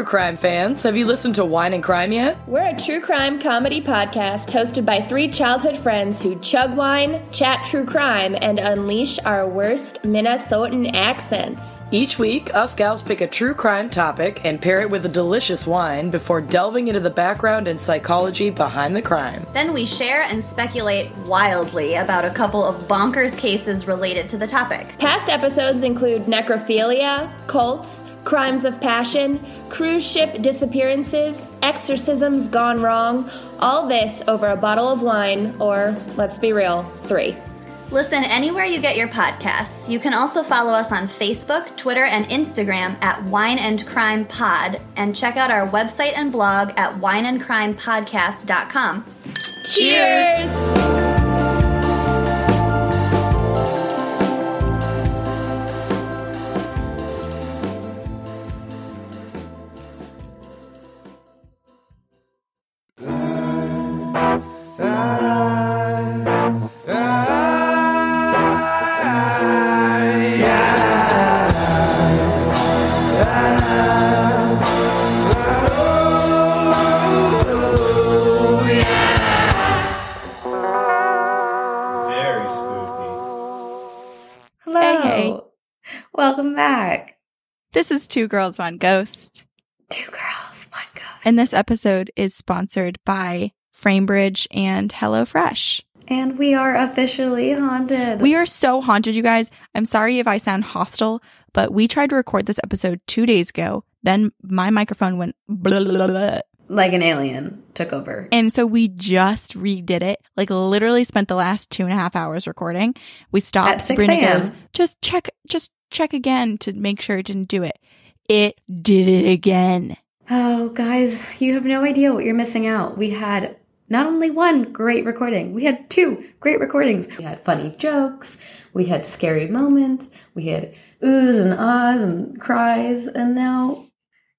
true crime fans. Have you listened to Wine and Crime yet? We're a true crime comedy podcast hosted by three childhood friends who chug wine, chat true crime, and unleash our worst Minnesotan accents. Each week, us gals pick a true crime topic and pair it with a delicious wine before delving into the background and psychology behind the crime. Then we share and speculate wildly about a couple of bonkers cases related to the topic. Past episodes include necrophilia, cults, crimes of passion, cruise ship disappearances, exorcisms gone wrong, all this over a bottle of wine, or let's be real, three. Listen anywhere you get your podcasts. You can also follow us on Facebook, Twitter, and Instagram at Wine and Crime Pod, and check out our website and blog at wineandcrimepodcast.com. Cheers! Very This is Two Girls, One Ghost. Two girls, one ghost. And this episode is sponsored by Framebridge and HelloFresh. and we are officially haunted. We are so haunted, you guys. I'm sorry if I sound hostile, but we tried to record this episode two days ago. Then my microphone went blah, blah, blah, blah. Like an alien took over. And so we just redid it. Like literally spent the last two and a half hours recording. We stopped. At 6 Sabrina goes, just check, just check again to make sure it didn't do it. It did it again. Oh, guys, you have no idea what you're missing out. We had not only one great recording, we had two great recordings. We had funny jokes, we had scary moments, we had oohs and ahs and cries, and now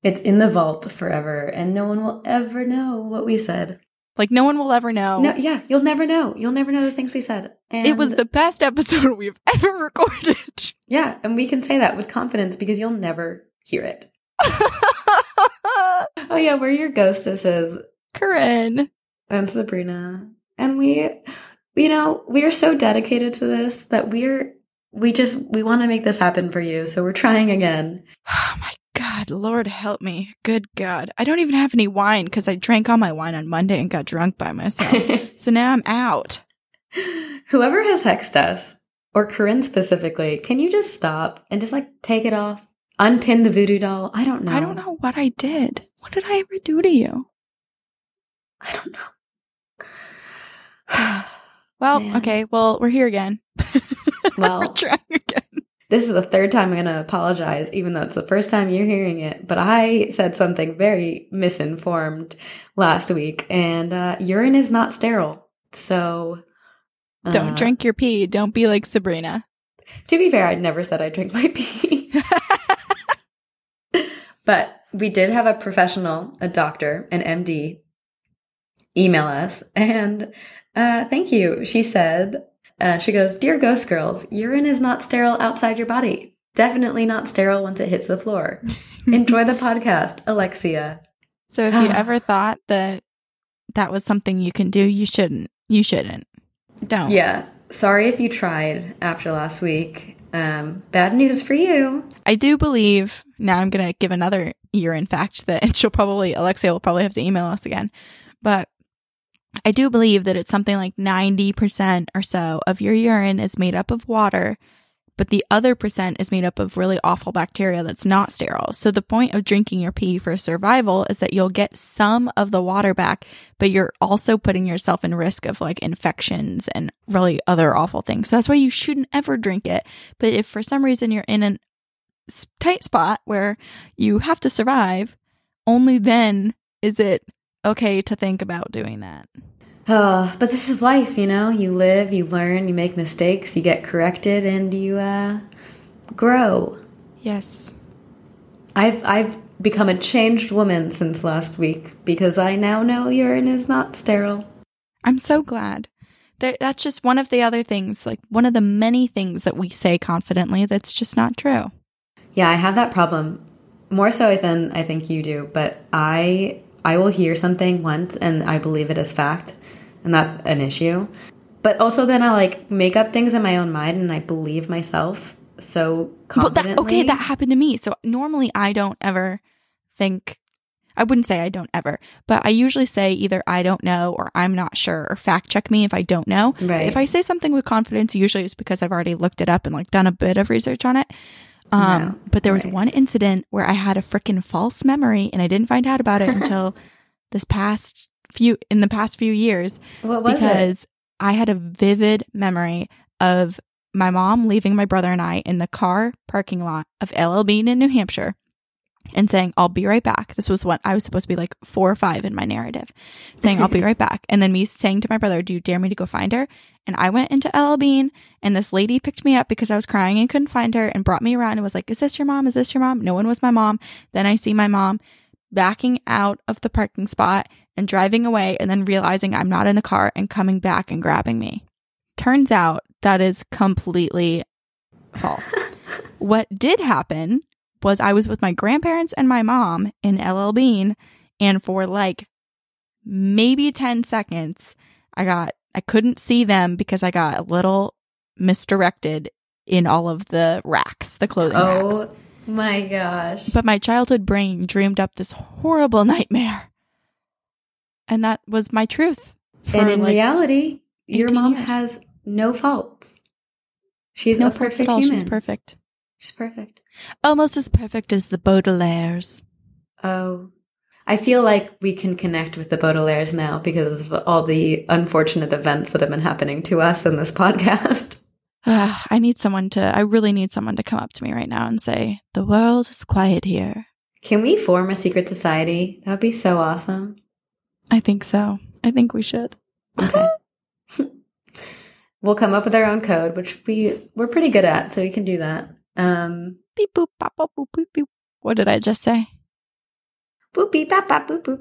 it's in the vault forever, and no one will ever know what we said. Like no one will ever know. No, yeah, you'll never know. You'll never know the things we said. And it was the best episode we've ever recorded. yeah, and we can say that with confidence because you'll never hear it. Oh yeah, we're your ghostesses Corinne. and Sabrina, and we, you know, we are so dedicated to this that we're we just we want to make this happen for you. So we're trying again. Oh my God, Lord help me. Good God. I don't even have any wine because I drank all my wine on Monday and got drunk by myself. so now I'm out. Whoever has hexed us, or Corinne specifically, can you just stop and just like take it off? Unpin the voodoo doll? I don't know. I don't know what I did. What did I ever do to you? I don't know. Well, Man. okay. Well, we're here again. Well, we're trying again. This is the third time I'm going to apologize, even though it's the first time you're hearing it. But I said something very misinformed last week, and uh, urine is not sterile. So Don't uh, drink your pee. Don't be like Sabrina. To be fair, I never said I drink my pee. but we did have a professional, a doctor, an MD, email us, and uh, thank you. She said, uh, she goes, Dear Ghost Girls, urine is not sterile outside your body. Definitely not sterile once it hits the floor. Enjoy the podcast, Alexia. So if you ever thought that that was something you can do, you shouldn't. You shouldn't. Don't. Yeah, sorry if you tried after last week. Um, bad news for you. I do believe now I'm going to give another urine fact that she'll probably Alexia will probably have to email us again. But I do believe that it's something like 90% or so of your urine is made up of water, but the other percent is made up of really awful bacteria that's not sterile. So the point of drinking your pee for survival is that you'll get some of the water back, but you're also putting yourself in risk of like infections and really other awful things. So that's why you shouldn't ever drink it. But if for some reason you're in a tight spot where you have to survive, only then is it okay to think about doing that. Oh, but this is life, you know? You live, you learn, you make mistakes, you get corrected, and you uh, grow. Yes. I've I've become a changed woman since last week because I now know urine is not sterile. I'm so glad. That that's just one of the other things, like one of the many things that we say confidently that's just not true. Yeah, I have that problem more so than I think you do, but I I will hear something once and I believe it as fact, and that's an issue. But also then I like make up things in my own mind and I believe myself so confidently. that, okay, that happened to me. So normally I don't ever think, I wouldn't say I don't ever, but I usually say either I don't know or I'm not sure or fact check me if I don't know. Right. If I say something with confidence, usually it's because I've already looked it up and like done a bit of research on it. Um, Yeah, but there was right. one incident where I had a freaking false memory and I didn't find out about it until this past few, in the past few years what was it? because I had a vivid memory of my mom leaving my brother and I in the car parking lot of LL Bean in New Hampshire and saying, I'll be right back. This was when I was supposed to be like four or five in my narrative, saying, I'll be right back. And then me saying to my brother, Do you dare me to go find her? And I went into LL Bean and this lady picked me up because I was crying and couldn't find her and brought me around and was like, Is this your mom? Is this your mom? No one was my mom. Then I see my mom backing out of the parking spot and driving away and then realizing I'm not in the car and coming back and grabbing me. Turns out that is completely false. what did happen was I was with my grandparents and my mom in LL Bean and for like maybe 10 seconds I got I couldn't see them because I got a little misdirected in all of the racks, the clothing oh racks. Oh my gosh. But my childhood brain dreamed up this horrible nightmare. And that was my truth. And in like, reality, your mom years. has no faults. She's no faults perfect at all. human. She's perfect. She's perfect. Almost as perfect as the Baudelaires. Oh, I feel like we can connect with the Baudelaires now because of all the unfortunate events that have been happening to us in this podcast. Ah, I need someone to, I really need someone to come up to me right now and say, the world is quiet here. Can we form a secret society? That would be so awesome. I think so. I think we should. Okay. we'll come up with our own code, which we we're pretty good at, so we can do that. Um, Beep boop, bop, bop, boop, boop, boop. What did I just say? Boop beep bop bop boop boop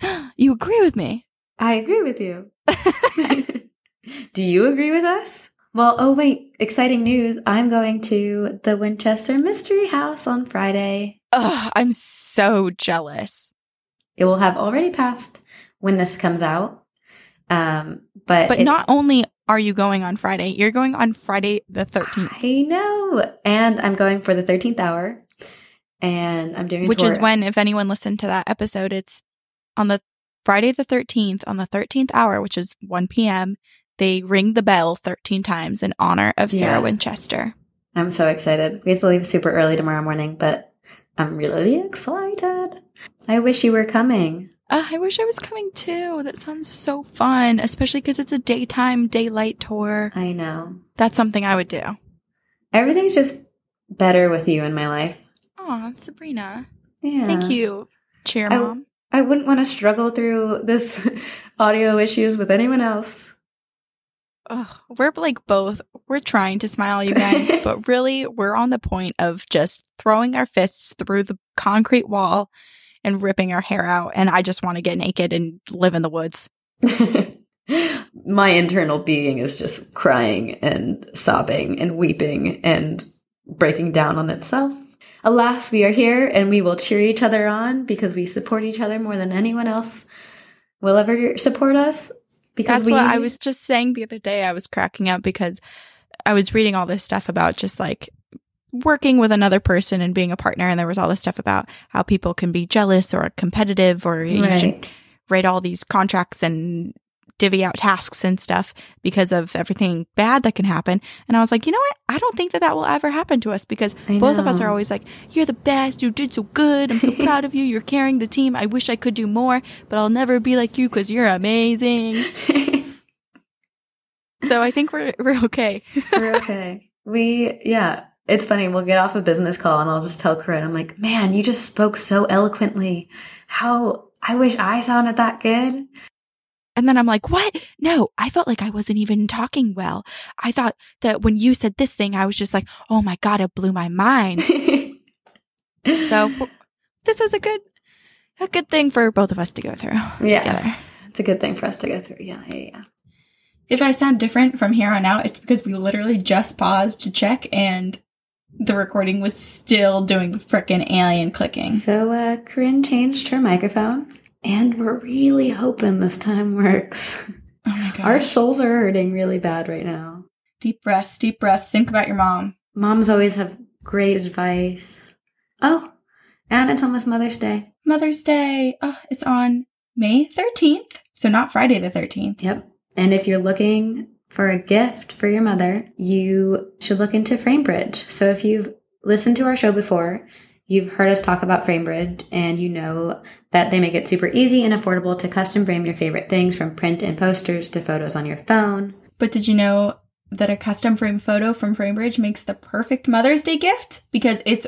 boop. You agree with me. I agree with you. Do you agree with us? Well, oh wait, exciting news. I'm going to the Winchester Mystery House on Friday. Ugh, I'm so jealous. It will have already passed when this comes out. Um, but But not only are you going on Friday, you're going on Friday the 13th, I know. And I'm going for the 13th hour. And I'm doing which is when, if anyone listened to that episode, it's on the Friday the 13th, on the 13th hour, which is 1 p.m. They ring the bell 13 times in honor of Sarah Yeah. Winchester. I'm so excited. We have to leave super early tomorrow morning, but I'm really excited. I wish you were coming. Uh, I wish I was coming too. That sounds so fun, especially because it's a daytime daylight tour. I know. That's something I would do. Everything's just better with you in my life. Aw, Sabrina. Yeah. Thank you, cheer I- mom. I wouldn't want to struggle through this audio issues with anyone else. Ugh, we're like both, we're trying to smile, you guys, but really, we're on the point of just throwing our fists through the concrete wall and ripping our hair out. And I just want to get naked and live in the woods. my internal being is just crying and sobbing and weeping and breaking down on itself. Alas, we are here and we will cheer each other on because we support each other more than anyone else will ever support us. Because That's we, what I was just saying the other day. I was cracking up because I was reading all this stuff about just like working with another person and being a partner. And there was all this stuff about how people can be jealous or competitive or you Right. should write all these contracts and divvy out tasks and stuff because of everything bad that can happen. And I was like, you know what? I don't think that that will ever happen to us because both of us are always like, you're the best. You did so good. I'm so proud of you. You're carrying the team. I wish I could do more, but I'll never be like you because you're amazing. So I think we're we're okay. We're okay. We, yeah, it's funny. We'll get off a business call and I'll just tell Corinne, I'm like, man, you just spoke so eloquently. How I wish I sounded that good. And then I'm like, what? No, I felt like I wasn't even talking well. I thought that when you said this thing, I was just like, oh my God, it blew my mind. So this is a good, a good thing for both of us to go through Yeah. together. it's a good thing for us to go through. Yeah, yeah, yeah. If I sound different from here on out, it's because we literally just paused to check and the recording was still doing frickin' alien clicking. So, uh, Corinne changed her microphone, and we're really hoping this time works. Oh my god. Our souls are hurting really bad right now. deep breaths, deep breaths. Think about your mom. Moms always have great advice. Oh, and it's almost Mother's Day. Mother's Day. Oh, it's on May 13th. So not Friday the 13th. Yep. And if you're looking for a gift for your mother, you should look into FrameBridge. So if you've listened to our show before, you've heard us talk about FrameBridge and you know that they make it super easy and affordable to custom frame your favorite things from print and posters to photos on your phone. But did you know that a custom frame photo from FrameBridge makes the perfect Mother's Day gift? Because it's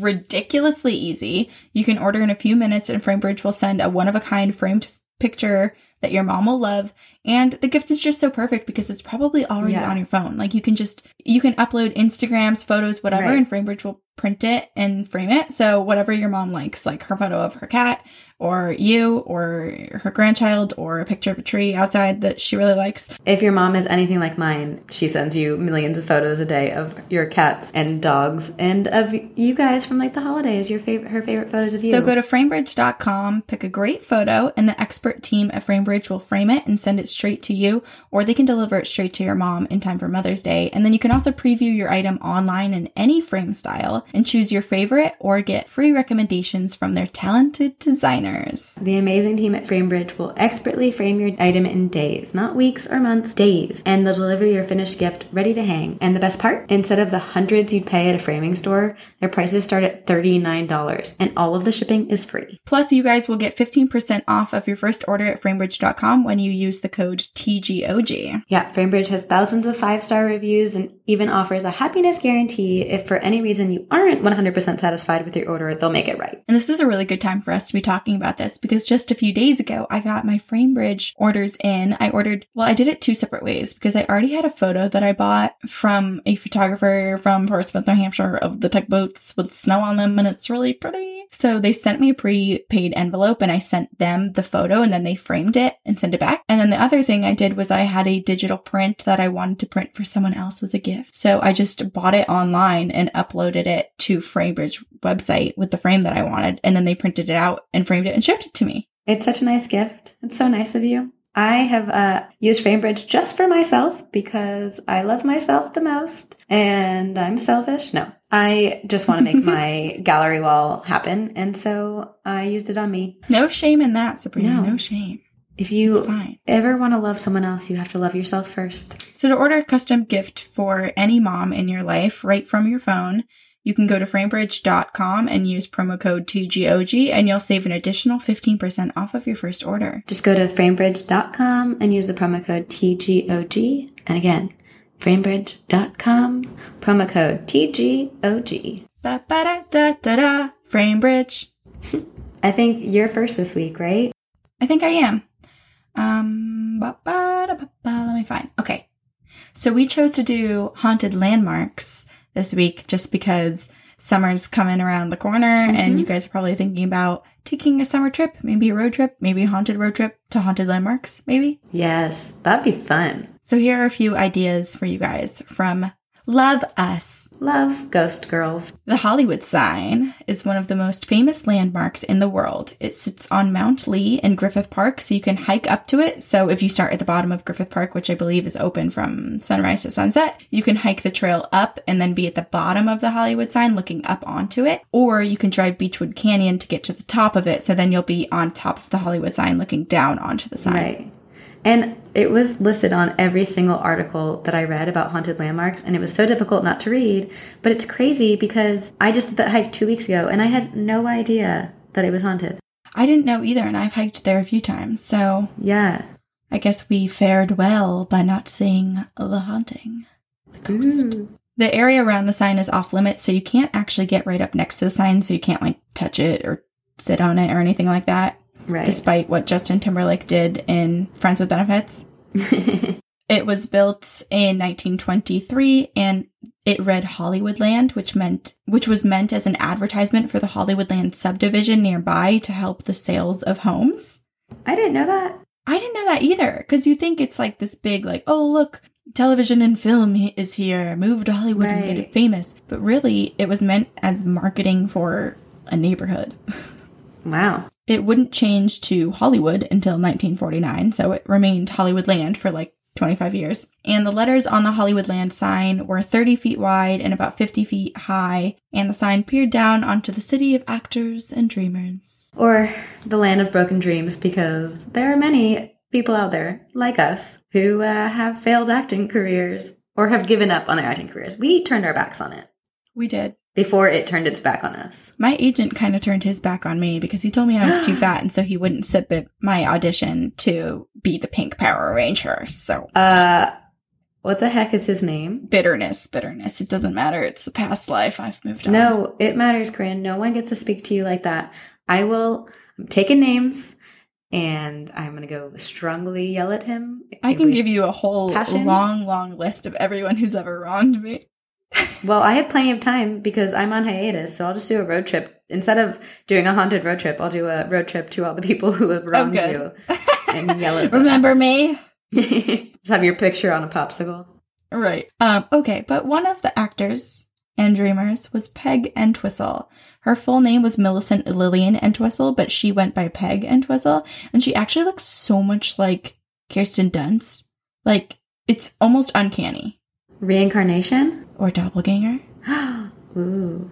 ridiculously easy. You can order in a few minutes and FrameBridge will send a one of a kind framed picture that your mom will love. And the gift is just so perfect because it's probably already Yeah. on your phone. Like you can just, you can upload Instagrams, photos, whatever, Right. and FrameBridge will print it and frame it. So whatever your mom likes, like her photo of her cat or you or her grandchild or a picture of a tree outside that she really likes. If your mom is anything like mine, she sends you millions of photos a day of your cats and dogs and of you guys from like the holidays, your favorite her favorite photos of you. So go to framebridge.com, pick a great photo, and the expert team at Framebridge will frame it and send it straight to you, or they can deliver it straight to your mom in time for Mother's Day. And then you can also preview your item online in any frame style and choose your favorite or get free recommendations from their talented designers. The amazing team at FrameBridge will expertly frame your item in days, not weeks or months, days, and they'll deliver your finished gift ready to hang. And the best part? Instead of the hundreds you'd pay at a framing store, their prices start at $39, and all of the shipping is free. Plus, you guys will get 15% off of your first order at framebridge.com when you use the code TGOG. Yeah, FrameBridge has thousands of five star reviews and even offers a happiness guarantee. If for any reason you aren't 100% satisfied with your order, they'll make it right. And this is a really good time for us to be talking about this because just a few days ago, I got my FrameBridge orders in. I ordered, well, I did it two separate ways because I already had a photo that I bought from a photographer from Portsmouth, New Hampshire of the tugboats with snow on them and it's really pretty. So they sent me a prepaid envelope and I sent them the photo and then they framed it and sent it back. And then the other thing I did was I had a digital print that I wanted to print for someone else as a gift. So I just bought it online and uploaded it to FrameBridge website with the frame that I wanted. And then they printed it out and framed it and shipped it to me. It's such a nice gift. It's so nice of you. I have uh, used FrameBridge just for myself because I love myself the most and I'm selfish. No, I just want to make my gallery wall happen. And so I used it on me. No shame in that, Sabrina. No. No, shame. If you ever want to love someone else, you have to love yourself first. So to order a custom gift for any mom in your life right from your phone, you can go to framebridge.com and use promo code TGOG and you'll save an additional 15% off of your first order. Just go to framebridge.com and use the promo code TGOG. And again, framebridge.com, promo code TGOG. Ba ba da da da da. Framebridge. I think you're first this week, right? I think I am. Um, ba ba da ba ba. Let me find. Okay. So we chose to do haunted landmarks this week just because summer's coming around the corner and you guys are probably thinking about taking a summer trip, maybe a road trip, maybe a haunted road trip to haunted landmarks, maybe. Yes, that'd be fun. So here are a few ideas for you guys from Love Us. Love Ghost Girls. The Hollywood sign is one of the most famous landmarks in the world. It sits on Mount Lee in Griffith Park, so you can hike up to it. So if you start at the bottom of Griffith Park, which I believe is open from sunrise to sunset, you can hike the trail up and then be at the bottom of the Hollywood sign looking up onto it. Or you can drive Beechwood Canyon to get to the top of it, so then you'll be on top of the Hollywood sign looking down onto the sign. Right. And it was listed on every single article that I read about haunted landmarks, and it was so difficult not to read. But it's crazy because I just did that hike two weeks ago, and I had no idea that it was haunted. I didn't know either, and I've hiked there a few times, so Yeah. I guess we fared well by not seeing the haunting. The ghost. Ooh. The area around the sign is off limits, so you can't actually get right up next to the sign, so you can't like touch it or sit on it or anything like that, Right. despite what Justin Timberlake did in Friends with Benefits. It was built in 1923 and it read Hollywoodland, which meant which was meant as an advertisement for the Hollywoodland subdivision nearby to help the sales of homes. I didn't know that. I didn't know that either because you think it's like this big, like, oh, look, television and film is here, move to Hollywood and get it famous. But really, it was meant as marketing for a neighborhood. Wow. It wouldn't change to Hollywood until 1949, so it remained Hollywood Land for like 25 years. And the letters on the Hollywood Land sign were 30 feet wide and about 50 feet high, and the sign peered down onto the city of actors and dreamers. Or the land of broken dreams, because there are many people out there, like us, who uh, have failed acting careers or have given up on their acting careers. We turned our backs on it We did. Before it turned its back on us. My agent kind of turned his back on me because he told me I was too fat, and so he wouldn't submit my audition to be the Pink Power Ranger. So Uh, what the heck is his name? bitterness, bitterness. It doesn't matter. It's a past life. I've moved on. No, it matters, Corinne. No one gets to speak to you like that. I will I'm taking names and I'm going to go strongly yell at him. I can give you a whole Passion? long, long list of everyone who's ever wronged me. Well, I have plenty of time because I'm on hiatus, so I'll just do a road trip. Instead of doing a haunted road trip, I'll do a road trip to all the people who have wronged good. you and yell at them. Remember me? just have your picture on a popsicle. Right. Um, okay, but one of the actors and dreamers was Peg Entwistle. Her full name was Millicent Lillian Entwistle, but she went by Peg Entwistle, and she actually looks so much like Kirsten Dunst. Like, it's almost uncanny. Reincarnation? Or doppelganger. Ooh.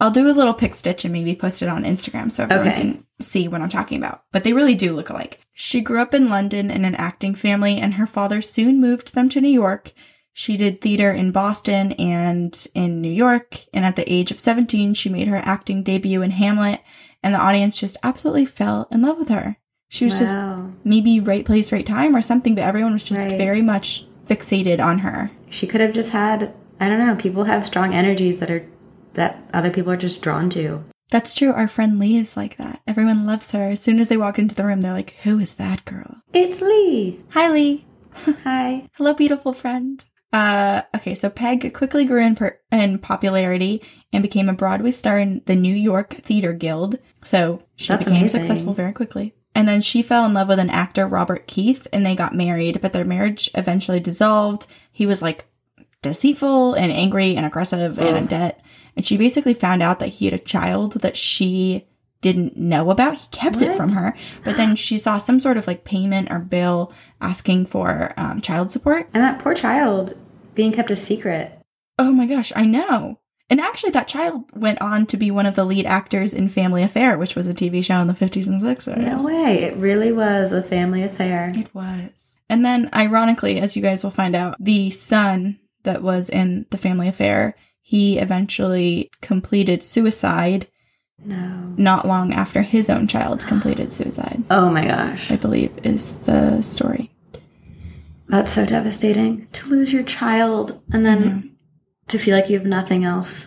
I'll do a little pic stitch and maybe post it on Instagram so everyone Okay. can see what I'm talking about. But they really do look alike. She grew up in London in an acting family, and her father soon moved them to New York. She did theater in Boston and in New York, and at the age of 17, she made her acting debut in Hamlet, and the audience just absolutely fell in love with her. She was just maybe right place, right time or something, but everyone was just Right. very much fixated on her. She could have just had, I don't know, people have strong energies that are, that other people are just drawn to. That's true. Our friend Lee is like that. Everyone loves her. As soon as they walk into the room, they're like, Who is that girl? It's Lee. Hi, Lee. Hi. Hello, beautiful friend. Uh, okay, so Peg quickly grew in, per- in popularity and became a Broadway star in the New York Theater Guild. So she That's became amazing. successful very quickly. And then she fell in love with an actor, Robert Keith, and they got married, but their marriage eventually dissolved. He was like deceitful and angry and aggressive and in debt. And she basically found out that he had a child that she didn't know about. He kept it from her. But then she saw some sort of like payment or bill asking for um, child support. And that poor child being kept a secret. Oh my gosh, I know. And actually, that child went on to be one of the lead actors in Family Affair, which was a TV show in the 50s and 60s. No way. It really was a family affair. It was. And then, ironically, as you guys will find out, the son that was in the Family Affair, he eventually completed suicide No. not long after his own child completed suicide, Oh my gosh. I believe is the story. That's so devastating. To lose your child and then mm-hmm. to feel like you have nothing else.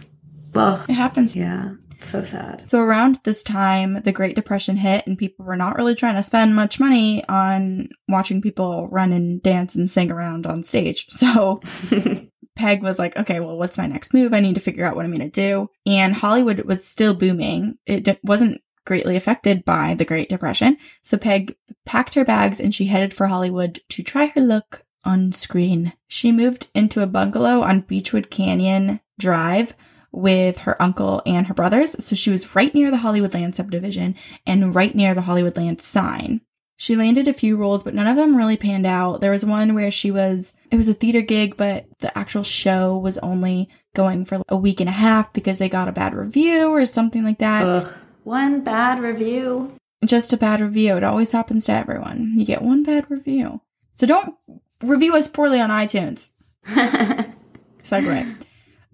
Well, It happens. yeah. So sad. So around this time, the Great Depression hit, and people were not really trying to spend much money on watching people run and dance and sing around on stage. So Peg was like, okay, well, what's my next move? I need to figure out what I'm going to do. And Hollywood was still booming. It d- wasn't greatly affected by the Great Depression. So Peg packed her bags and she headed for Hollywood to try her luck on screen. She moved into a bungalow on Beechwood Canyon Drive with her uncle and her brothers. So she was right near the Hollywood Land subdivision and right near the Hollywood Land sign. She landed a few roles, but none of them really panned out. There was one where she was, it was a theater gig, but the actual show was only going for a week and a half because they got a bad review or something like that. Ugh. One bad review. Just a bad review. It always happens to everyone. You get one bad review. So don't review us poorly on iTunes. Segue.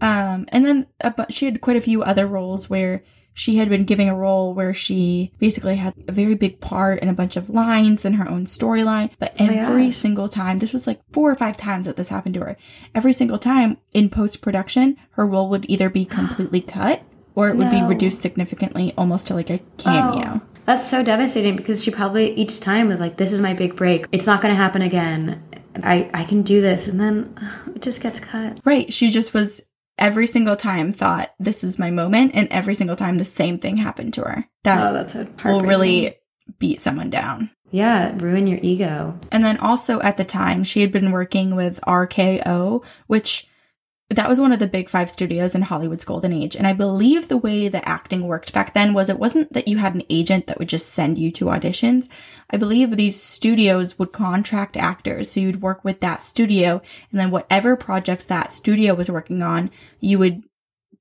Um, and then a bu- she had quite a few other roles where she had been giving a role where she basically had a very big part and a bunch of lines in her own storyline. But Oh every gosh. single time, this was like four or five times that this happened to her. Every single time in post production, her role would either be completely cut or it would be reduced significantly, almost to like a cameo. Oh, that's so devastating because she probably each time was like, "This is my big break. It's not going to happen again. I I can do this," and then uh, it just gets cut. Right. She just was every single time thought, this is my moment. And every single time the same thing happened to her. That Oh, that's a will really beat someone down. Yeah, ruin your ego. And then also at the time, she had been working with RKO, which that was one of the big five studios in Hollywood's golden age. And I believe the way the acting worked back then was it wasn't that you had an agent that would just send you to auditions. I believe these studios would contract actors. So you'd work with that studio and then whatever projects that studio was working on, you would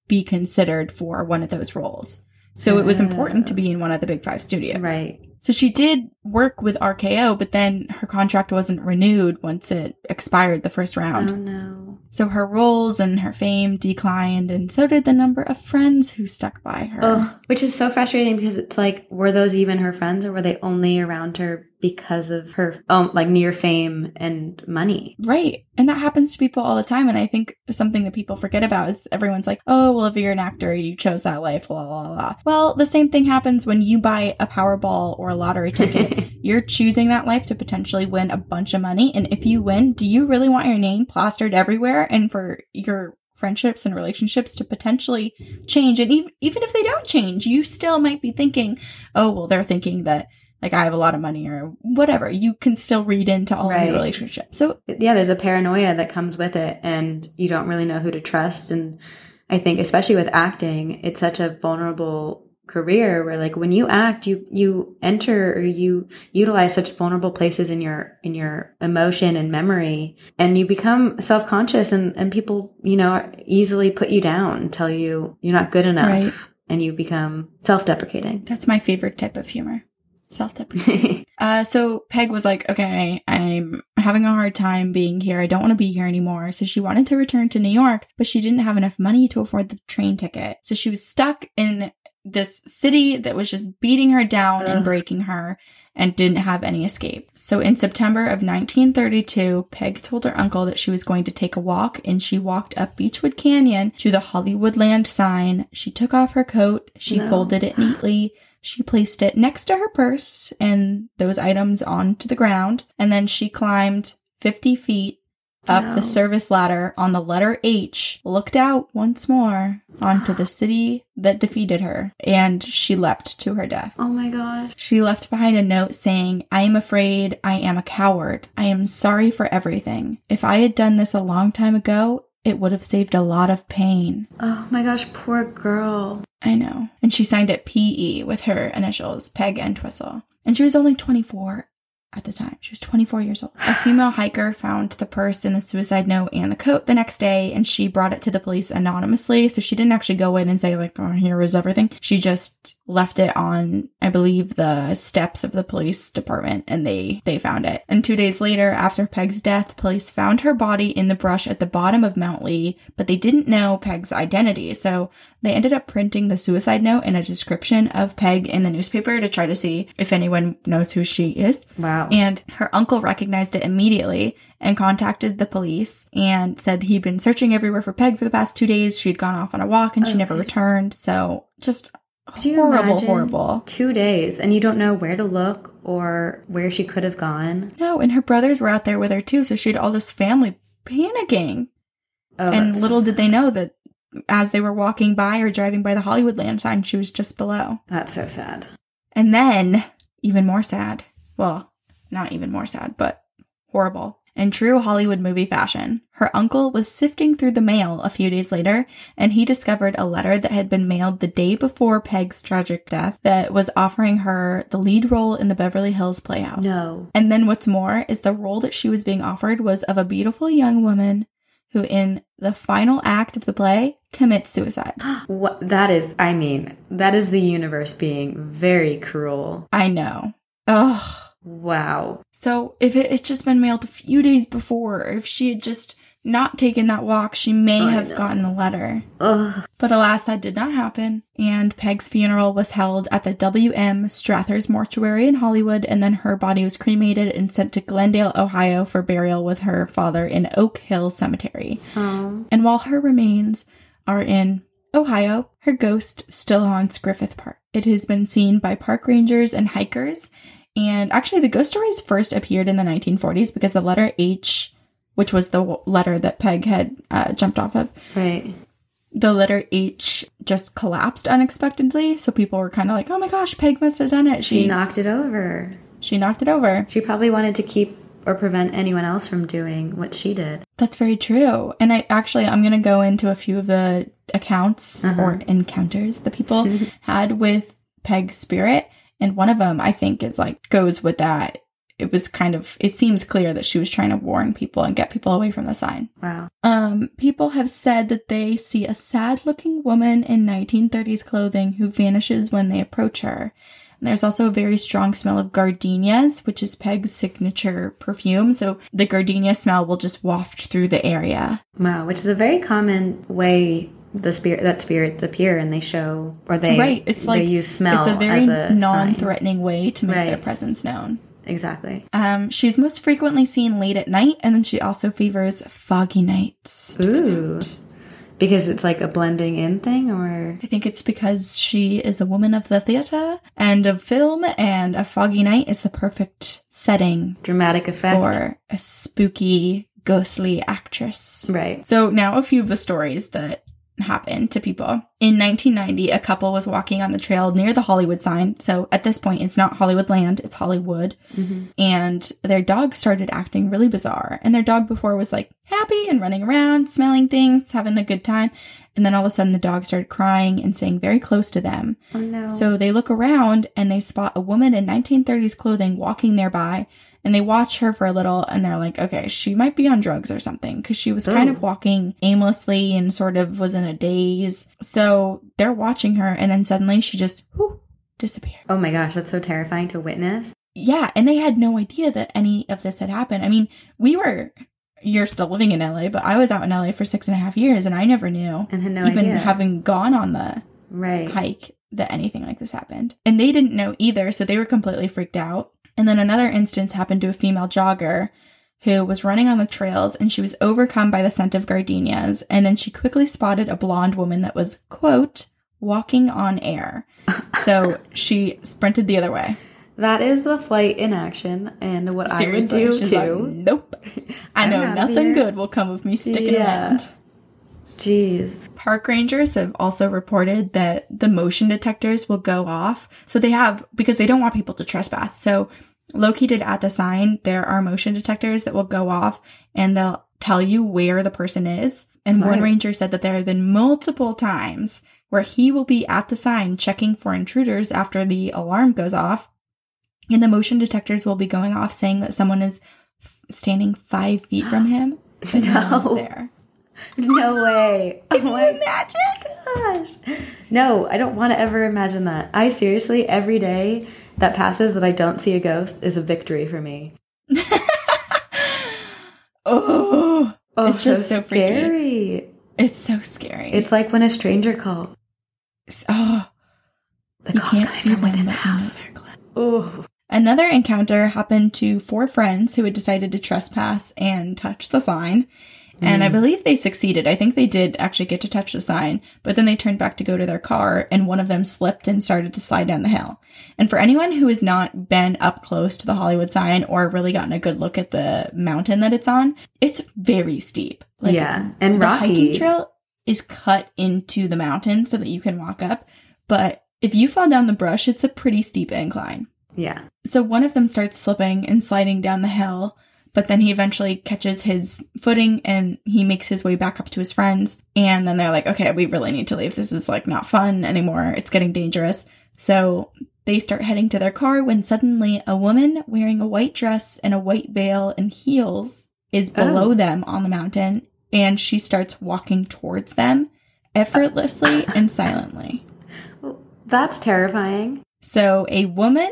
be considered for one of those roles. So it was important to be in one of the big five studios. Right. So she did work with RKO, but then her contract wasn't renewed once it expired the first round. Oh no. So her roles and her fame declined, and so did the number of friends who stuck by her. Which is so frustrating because it's like, were those even her friends or were they only around her because of her, um, like near fame and money? Right. And that happens to people all the time. And I think something that people forget about is everyone's like, oh, well, if you're an actor, you chose that life, blah, blah, blah. Well, the same thing happens when you buy a Powerball or a lottery ticket. you're choosing that life to potentially win a bunch of money. And if you win, do you really want your name plastered everywhere and for your friendships and relationships to potentially change? And even, even if they don't change, you still might be thinking, oh, well, they're thinking that like I have a lot of money or whatever. You can still read into all of your relationships. So yeah, there's a paranoia that comes with it, and you don't really know who to trust. And I think, especially with acting, it's such a vulnerable career where, like, when you act, you you enter or you utilize such vulnerable places in your in your emotion and memory, and you become self conscious, and and people, you know, easily put you down, and tell you you're not good enough, Right. and you become self deprecating. that's my favorite type of humor. Self-deprecating. Uh, so Peg was like, okay, I'm having a hard time being here. I don't want to be here anymore. So she wanted to return to New York, but she didn't have enough money to afford the train ticket. So she was stuck in this city that was just beating her down and breaking her and didn't have any escape. So in September of 1932, Peg told her uncle that she was going to take a walk and she walked up Beechwood Canyon to the Hollywoodland sign. She took off her coat, she No. folded it neatly, she placed it next to her purse and those items onto the ground, and then she climbed 50 feet up Wow. the service ladder on the letter H, looked out once more onto the city that defeated her, and she leapt to her death. oh my gosh. She left behind a note saying, I am afraid I am a coward. I am sorry for everything. If I had done this a long time ago, it would have saved a lot of pain. Oh my gosh, poor girl. I know. And she signed it PE with her initials, Peg Entwistle. And she was only 24 at the time. She was 24 years old. A female hiker found the purse and the suicide note and the coat the next day, and she brought it to the police anonymously. So she didn't actually go in and say, like, oh, here is everything. She just left it on, I believe, the steps of the police department, and they, they found it. And two days later, after Peg's death, police found her body in the brush at the bottom of Mount Lee, but they didn't know Peg's identity. So they ended up printing the suicide note and a description of Peg in the newspaper to try to see if anyone knows who she is. Wow. And her uncle recognized it immediately and contacted the police and said he'd been searching everywhere for Peg for the past two days. She'd gone off on a walk and she never returned. So just horrible, horrible. Two days, and you don't know where to look or where she could have gone. No, and her brothers were out there with her too. So she had all this family panicking. Oh, and that's so little did they know that as they were walking by or driving by the Hollywood land sign, she was just below. That's so sad. And then, even more sad. Well, not even more sad, but horrible. In true Hollywood movie fashion, her uncle was sifting through the mail a few days later, and he discovered a letter that had been mailed the day before Peg's tragic death that was offering her the lead role in the Beverly Hills Playhouse. No. And then what's more is the role that she was being offered was of a beautiful young woman who, in the final act of the play, commits suicide. What that is, I mean, that is the universe being very cruel. I know. Ugh. Wow. So if it had just been mailed a few days before, if she had just not taken that walk, she may I have know. gotten the letter. Ugh. But alas, that did not happen. And Peg's funeral was held at the W.M. Strathers Mortuary in Hollywood, and then her body was cremated and sent to Glendale, Ohio for burial with her father in Oak Hill Cemetery. Oh. And while her remains are in Ohio, her ghost still haunts Griffith Park. It has been seen by park rangers and hikers. And actually, the ghost stories first appeared in the 1940s because the letter H, which was the letter that Peg had uh, jumped off of, Right. the letter H just collapsed unexpectedly. So people were kind of like, oh my gosh, Peg must have done it. She She, knocked it over. She knocked it over. She probably wanted to keep or prevent anyone else from doing what she did. That's very true. And I actually, I'm going to go into a few of the accounts or encounters that people had with Peg's spirit. And one of them, I think, is like goes with that. It was kind of, it seems clear that she was trying to warn people and get people away from the sign. Wow. Um, people have said that they see a sad looking woman in 1930s clothing who vanishes when they approach her. And there's also a very strong smell of gardenias, which is Peg's signature perfume. So the gardenia smell will just waft through the area. Wow, which is a very common way the spirit that spirits appear and they show or they right. It's like they use smell It's a very a non-threatening way to make Right. their presence known. Exactly. Um, she's most frequently seen late at night, and then she also favors foggy nights. Ooh. Because it's like a blending in thing or I think it's because she is a woman of the theater and of film, and a foggy night is the perfect setting dramatic effect. for a spooky, ghostly actress. Right. So now a few of the stories that happened to people. In 1990, a couple was walking on the trail near the Hollywood sign. So at this point, it's not Hollywood land, it's Hollywood. Mm-hmm. And their dog started acting really bizarre. And their dog before was like happy and running around, smelling things, having a good time. And then all of a sudden, the dog started crying and staying very close to them. Oh no. So they look around and they spot a woman in 1930s clothing walking nearby. And they watch her for a little and they're like, okay, she might be on drugs or something because she was kind Ooh. of walking aimlessly and sort of was in a daze. So they're watching her and then suddenly she just whew, disappeared. oh my gosh, that's so terrifying to witness. Yeah. And they had no idea that any of this had happened. I mean, we were, you're still living in LA, but I was out in LA for six and a half years and I never knew, And had no even idea. having gone on the right. hike that anything like this happened. And they didn't know either, so they were completely freaked out. And then another instance happened to a female jogger who was running on the trails and she was overcome by the scent of gardenias. And then she quickly spotted a blonde woman that was, quote, walking on air. So she sprinted the other way. That is the flight in action and what Seriously. I would do too. like, nope. I know nothing good will come of me sticking Yeah. around. Jeez. Park rangers have also reported that the motion detectors will go off. So they have, because they don't want people to trespass. So located at the sign, there are motion detectors that will go off and they'll tell you where the person is. And Smart. one ranger said that there have been multiple times where he will be at the sign checking for intruders after the alarm goes off. And the motion detectors will be going off saying that someone is f- standing five feet from him. But no No. there. No way. Can oh you imagine? gosh. No, I don't want to ever imagine that. I seriously, every day that passes that I don't see a ghost is a victory for me. oh, Oh, It's just so freaky. scary. it's so scary. It's like when a stranger calls. Oh, The you call's can't coming from within the but you know house. Oh, Another encounter happened to four friends who had decided to trespass and touch the sign. And I mm. believe they succeeded. I think they did actually get to touch the sign, but then they turned back to go to their car and one of them slipped and started to slide down the hill. And for anyone who has not been up close to the Hollywood sign or really gotten a good look at the mountain that it's on, it's very steep. Yeah, and the rocky. hiking trail is cut into the mountain so that you can walk up. But if you fall down the brush, it's a pretty steep incline. yeah. So one of them starts slipping and sliding down the hill, but then he eventually catches his footing and he makes his way back up to his friends. And then they're like, okay, we really need to leave. This is like not fun anymore. It's getting dangerous. So they start heading to their car when suddenly a woman wearing a white dress and a white veil and heels is oh. below Oh. them on the mountain and she starts walking towards them effortlessly and silently. That's terrifying. So a woman,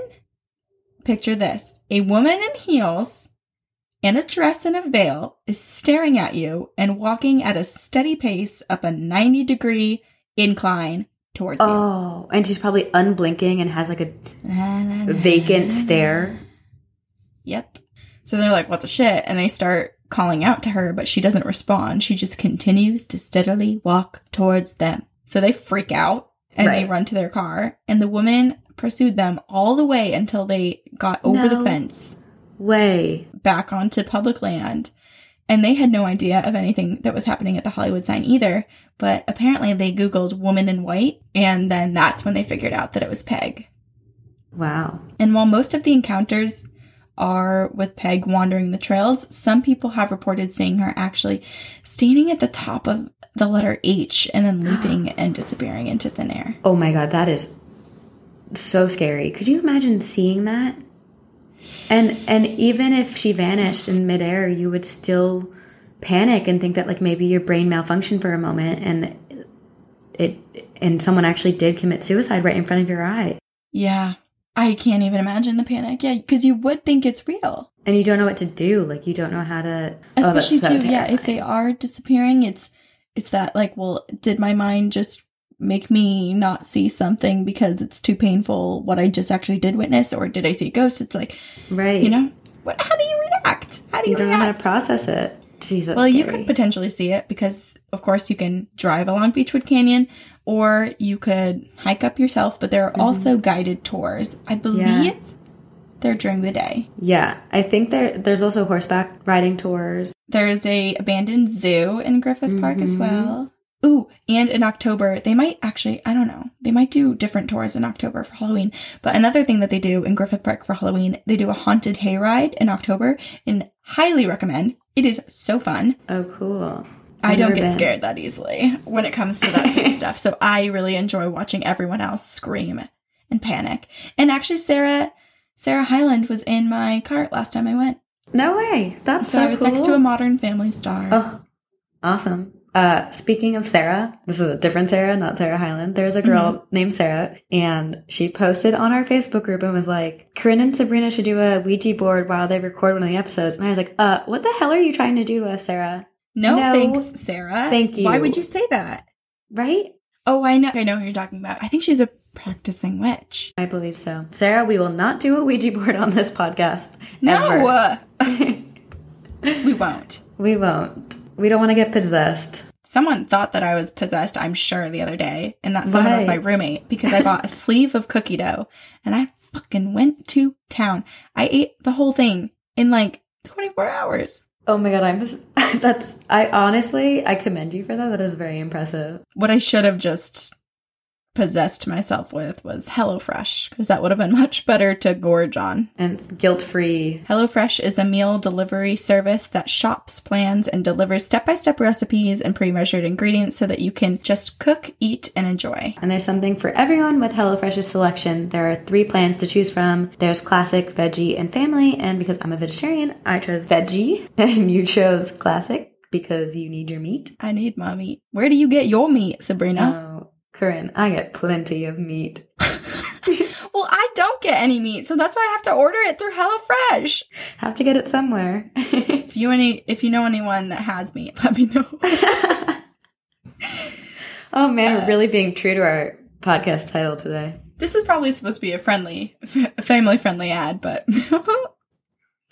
picture this, a woman in heels in a dress and a veil is staring at you and walking at a steady pace up a 90 degree incline towards you. Oh, and she's probably unblinking and has like a. Na, na, na, vacant stare. Yep. So they're like, what the shit? And they start calling out to her, but she doesn't respond. She just continues to steadily walk towards them. So they freak out and they run to their car. And the woman pursued them all the way until they got over the fence Way. back onto public land. And they had no idea of anything that was happening at the Hollywood sign either. But apparently they Googled woman in white. And then that's when they figured out that it was Peg. Wow. And while most of the encounters are with Peg wandering the trails, some people have reported seeing her actually standing at the top of the letter H and then leaping and disappearing into thin air. Oh my god, that is so scary. Could you imagine seeing that? And and even if she vanished in midair, you would still panic and think that like maybe your brain malfunctioned for a moment and it and someone actually did commit suicide right in front of your eye. Yeah. I can't even imagine the panic. Yeah, because you would think it's real. And you don't know what to do. Like you don't know how to oh, Especially so too, yeah, if they are disappearing, it's it's that like, well, did my mind just make me not see something because it's too painful what I just actually did witness, or did I see a ghost? It's like, Right. you know, what how do you react? How do you, you don't know how to process it. Jeez, well, you could potentially see it because, of course, you can drive along Beachwood Canyon or you could hike up yourself, but there are mm-hmm. also guided tours. I believe they're during the day. Yeah, I think there there's also horseback riding tours. There's a abandoned zoo in Griffith Park as mm-hmm. well. Ooh, and in October, they might actually, I don't know, they might do different tours in October for Halloween. But another thing that they do in Griffith Park for Halloween, they do a haunted hayride in October and highly recommend. It is so fun. Oh, cool. I I've don't get been. scared that easily when it comes to that sort of stuff. So I really enjoy watching everyone else scream and panic. And actually, Sarah Sarah Hyland was in my cart last time I went. No way. That's So, so, I was cool. next to a Modern Family star. Oh, awesome. Uh, speaking of Sarah, this is a different Sarah, not Sarah Hyland. There's a girl Mm-hmm. named Sarah, and she posted on our Facebook group and was like, Corinne and Sabrina should do a Ouija board while they record one of the episodes. And I was like, uh, what the hell are you trying to do to us, Sarah? no, no. thanks, Sarah. Thank you. Why would you say that? Right? Oh, I know. I know who you're talking about. I think she's a practicing witch. I believe so. Sarah, we will not do a Ouija board on this podcast. No, we won't. we won't. We don't want to get possessed. Someone thought that I was possessed, I'm sure, the other day, and that someone was my roommate because I bought a sleeve of cookie dough and I fucking went to town. I ate the whole thing in like 24 hours. Oh my god, I'm just that's I honestly I commend you for that. That is very impressive. What I should have just possessed myself with was HelloFresh because that would have been much better to gorge on. And guilt free. HelloFresh is a meal delivery service that shops, plans, and delivers step by step recipes and pre measured ingredients so that you can just cook, eat, and enjoy. And there's something for everyone with HelloFresh's selection. There are three plans to choose from. There's classic, veggie, and family. And because I'm a vegetarian, I chose veggie. And you chose classic because you need your meat. I need my meat. Where do you get your meat, Sabrina? Oh, Corinne, I get plenty of meat. well, I don't get any meat, so that's why I have to order it through HelloFresh. Have to get it somewhere. If you any if you know anyone that has meat, let me know. oh man, we're uh, really being true to our podcast title today. this is probably supposed to be a friendly, family friendly ad, but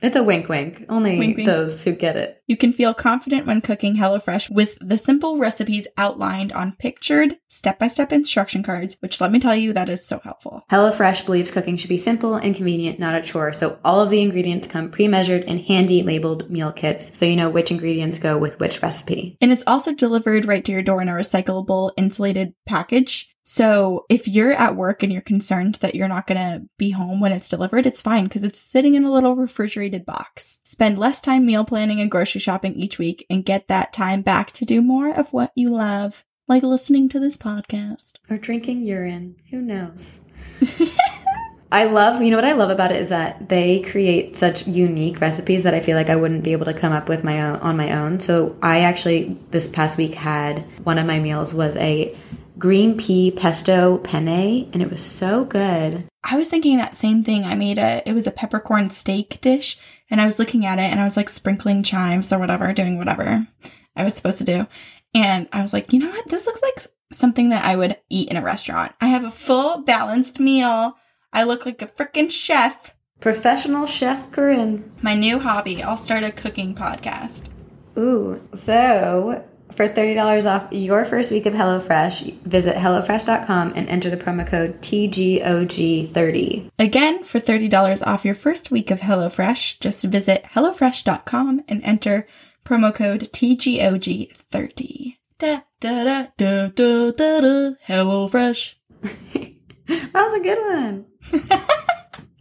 It's a wink wink. Only Wink, wink. those who get it. You can feel confident when cooking HelloFresh with the simple recipes outlined on pictured step by step instruction cards, which let me tell you, that is so helpful. HelloFresh believes cooking should be simple and convenient, not a chore. So all of the ingredients come pre-measured in handy labeled meal kits, so you know which ingredients go with which recipe. And it's also delivered right to your door in a recyclable insulated package. So if you're at work and you're concerned that you're not going to be home when it's delivered, it's fine because it's sitting in a little refrigerated box. Spend less time meal planning and grocery shopping each week and get that time back to do more of what you love, like listening to this podcast. Or drinking urine. Who knows? I love, you know what I love about it is that they create such unique recipes that I feel like I wouldn't be able to come up with my own on my own. So I actually this past week had one of my meals was a green pea pesto penne and it was so good. I was thinking that same thing. I made a, it was a peppercorn steak dish and I was looking at it and I was like sprinkling chives or whatever, doing whatever I was supposed to do. And I was like, you know what? This looks like something that I would eat in a restaurant. I have a full balanced meal. I look like a freaking chef. Professional chef Corinne. My new hobby. I'll start a cooking podcast. Ooh, so for $30 off your first week of HelloFresh, visit HelloFresh.com and enter the promo code TGOG30. Again, for $30 off your first week of HelloFresh, just visit HelloFresh.com and enter promo code TGOG30. Da da da da da da da HelloFresh. That was a good one.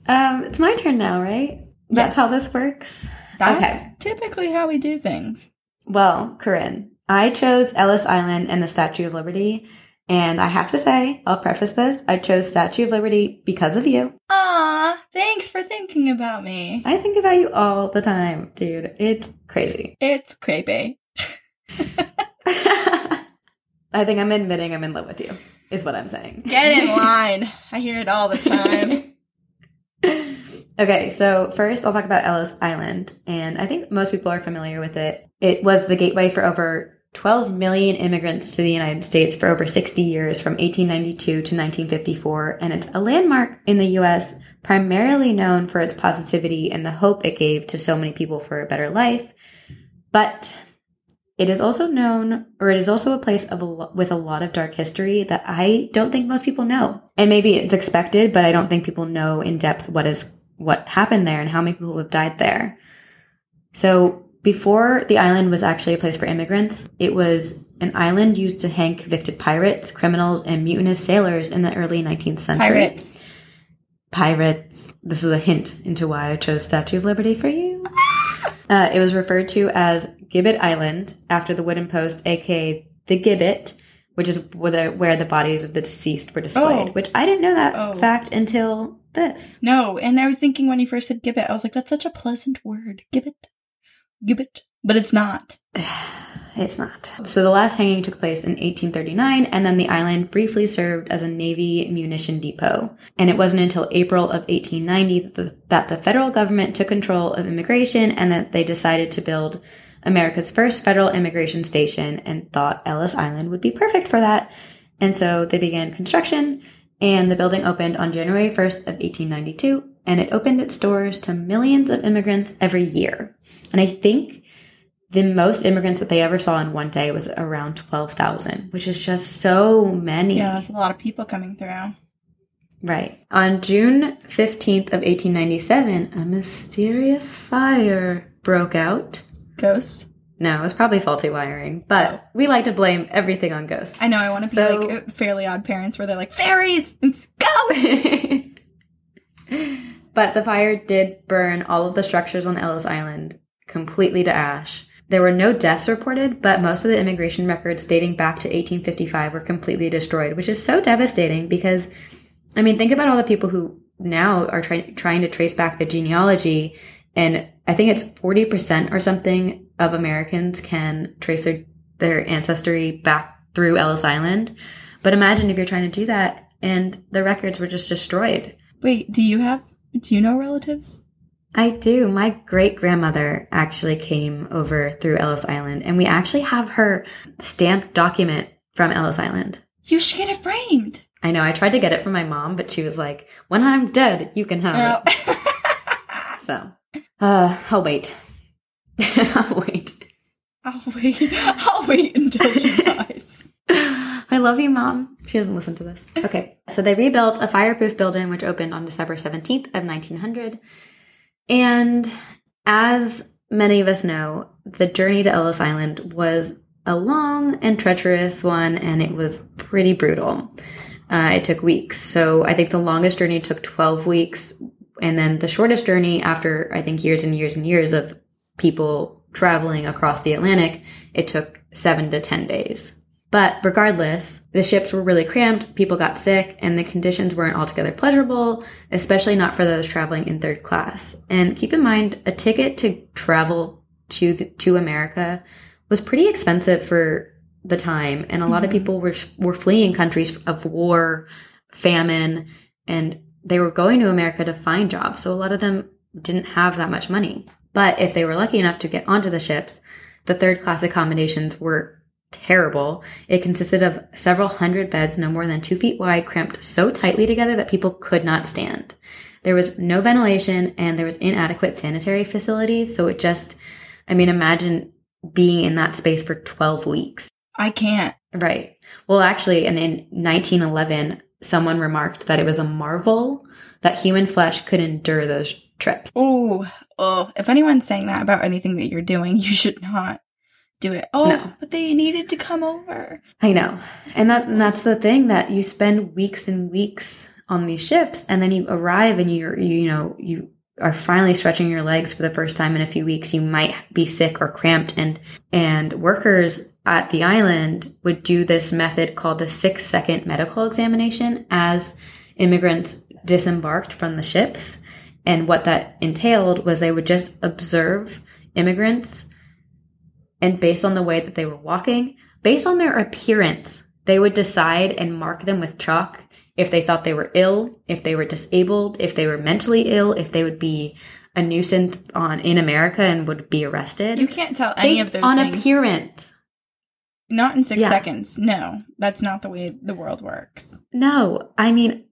Um, it's my turn now, right? That's Yes. how this works. That's Okay. typically how we do things. Well, Corinne, I chose Ellis Island and the Statue of Liberty. And I have to say, I'll preface this, I chose Statue of Liberty because of you. Aw, thanks for thinking about me. I think about you all the time, dude. It's crazy. It's creepy. I think I'm admitting I'm in love with you, is what I'm saying. Get in line. I hear it all the time. Okay, so first I'll talk about Ellis Island, and I think most people are familiar with it. It was the gateway for over 12 million immigrants to the United States for over 60 years from 1892 to 1954, and it's a landmark in the US, primarily known for its positivity and the hope it gave to so many people for a better life. But it is also known, or it is also a place of a with a lot of dark history that I don't think most people know. And maybe it's expected, but I don't think people know in depth what is what happened there and how many people have died there. So before the island was actually a place for immigrants, it was an island used to hang convicted pirates, criminals, and mutinous sailors in the early 19th century. Pirates. Pirates. This is a hint into why I chose Statue of Liberty for you. Uh, it was referred to as Gibbet Island after the wooden post, aka the gibbet, which is where the, where the bodies of the deceased were displayed. Oh. Which I didn't know that Oh. fact until this. No, and I was thinking when you first said gibbet, I was like, that's such a pleasant word. Gibbet. Gibbet. But it's not. It's not. So the last hanging took place in 1839, and then the island briefly served as a Navy munition depot. And it wasn't until April of 1890 that the, that the federal government took control of immigration and that they decided to build America's first federal immigration station and thought Ellis Island would be perfect for that. And so they began construction, and the building opened on January 1st of 1892, and it opened its doors to millions of immigrants every year. And I think the most immigrants that they ever saw in one day was around 12,000, which is just so many. Yeah, that's a lot of people coming through. Right. On June 15th of 1897, a mysterious fire broke out. Ghosts. No, it was probably faulty wiring, but we like to blame everything on ghosts. I know, I want to be So- like Fairly Odd Parents where they're like, fairies! It's ghosts! but the fire did burn all of the structures on Ellis Island completely to ash. There were no deaths reported, but most of the immigration records dating back to 1855 were completely destroyed, which is so devastating because, I mean, think about all the people who now are try- trying to trace back the genealogy. And I think it's 40% or something of Americans can trace their, their ancestry back through Ellis Island. But imagine if you're trying to do that and the records were just destroyed. Wait, do you have, do you know relatives? I do. My great grandmother actually came over through Ellis Island, and we actually have her stamped document from Ellis Island. You should get it framed. I know I tried to get it from my mom, but she was like, "When I'm dead, you can have it." So, uh, I'll wait. I'll wait. I'll wait. I'll wait until she dies. I love you, mom. She doesn't listen to this. Okay. So they rebuilt a fireproof building, which opened on December 17th of 1900. And as many of us know, the journey to Ellis Island was a long and treacherous one, and it was pretty brutal. Uh, it took weeks. So I think the longest journey took 12 weeks. And then the shortest journey, after I think years and years and years of people traveling across the Atlantic, it took seven to 10 days. But regardless, the ships were really cramped, people got sick, and the conditions weren't altogether pleasurable, especially not for those traveling in third class. And keep in mind, a ticket to travel to the, to America was pretty expensive for the time, and a lot of mm-hmm. people were were fleeing countries of war, famine, and they were going to America to find jobs. So a lot of them didn't have that much money. But if they were lucky enough to get onto the ships, the third class accommodations were terrible. It consisted of several hundred beds, no more than two feet wide, cramped so tightly together that people could not stand. There was no ventilation and there was inadequate sanitary facilities. So it just, I mean, imagine being in that space for 12 weeks. I can't. Right. Well, actually, and in 1911, someone remarked that it was a marvel that human flesh could endure those trips. Oh, oh. If anyone's saying that about anything that you're doing, you should not do it. Oh, No. but they needed to come over. I know. And that and that's the thing that you spend weeks and weeks on these ships and then you arrive and you're you know you are finally stretching your legs for the first time in a few weeks you might be sick or cramped and and workers at the island would do this method called the 6 second medical examination as immigrants disembarked from the ships and what that entailed was they would just observe immigrants and based on the way that they were walking based on their appearance they would decide and mark them with chalk if they thought they were ill, if they were disabled, if they were mentally ill, if they would be a nuisance on in America and would be arrested. You can't tell any based of those on things. appearance. Not in six Yeah. seconds. No, that's not the way the world works. No, I mean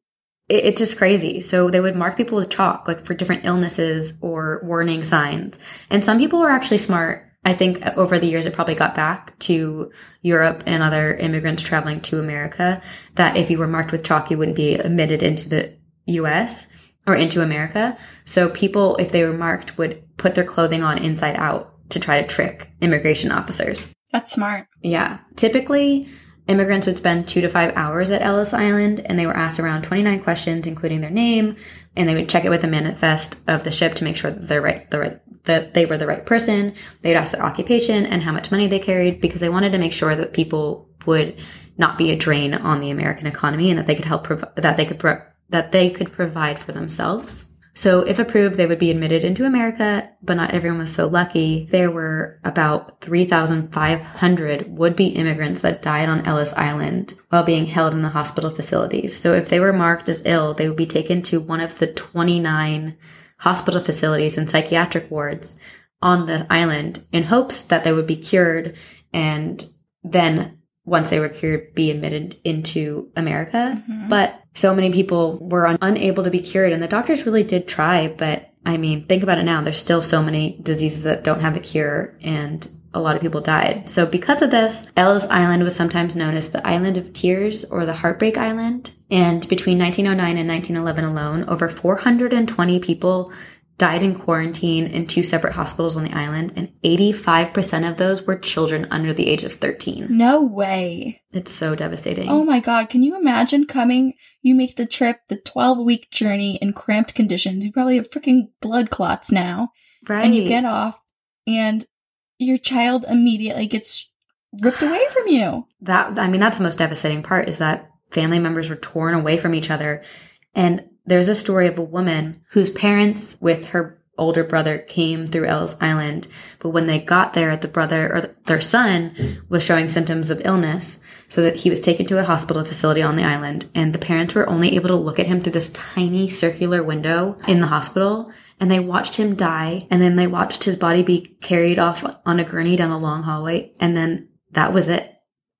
it, it's just crazy. So they would mark people with chalk, like for different illnesses or warning signs. And some people were actually smart. I think over the years it probably got back to Europe and other immigrants traveling to America that if you were marked with chalk, you wouldn't be admitted into the US or into America. So people, if they were marked, would put their clothing on inside out to try to trick immigration officers. That's smart. Yeah. Typically, immigrants would spend two to five hours at Ellis Island and they were asked around 29 questions, including their name, and they would check it with the manifest of the ship to make sure that they're right, the right, that they were the right person. They'd ask their occupation and how much money they carried because they wanted to make sure that people would not be a drain on the American economy and that they could help, prov- that they could, pro- that they could provide for themselves. So if approved, they would be admitted into America, but not everyone was so lucky. There were about 3,500 would-be immigrants that died on Ellis Island while being held in the hospital facilities. So if they were marked as ill, they would be taken to one of the 29 hospital facilities and psychiatric wards on the island in hopes that they would be cured and then once they were cured be admitted into America. Mm-hmm. But so many people were un- unable to be cured and the doctors really did try, but I mean, think about it now. There's still so many diseases that don't have a cure and a lot of people died. So because of this, Ellis Island was sometimes known as the Island of Tears or the Heartbreak Island. And between 1909 and 1911 alone, over 420 people died in quarantine in two separate hospitals on the island, and 85% of those were children under the age of 13. No way. It's so devastating. Oh my god, can you imagine coming? You make the trip, the 12 week journey in cramped conditions. You probably have freaking blood clots now. right. And you get off, and your child immediately gets ripped away from you. that I mean that's the most devastating part is that family members were torn away from each other. And there's a story of a woman whose parents with her older brother came through Ellis Island, but when they got there, the brother or their son was showing symptoms of illness, so that he was taken to a hospital facility on the island, and the parents were only able to look at him through this tiny circular window in the hospital. And they watched him die, and then they watched his body be carried off on a gurney down a long hallway, and then that was it.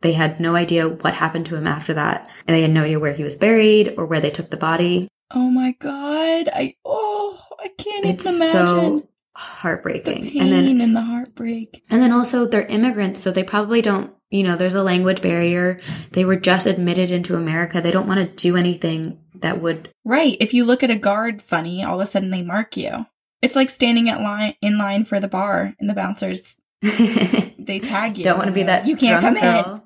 They had no idea what happened to him after that. And they had no idea where he was buried or where they took the body. Oh my god. I, oh, I can't It's even imagine so the heartbreaking. pain and then and, the heartbreak. and then also they're immigrants, so they probably don't, you know, there's a language barrier. They were just admitted into America. They don't want to do anything that would Right. If you look at a guard funny, all of a sudden they mark you. It's like standing at line in line for the bar and the bouncers they tag you. don't want to be that You can't come in.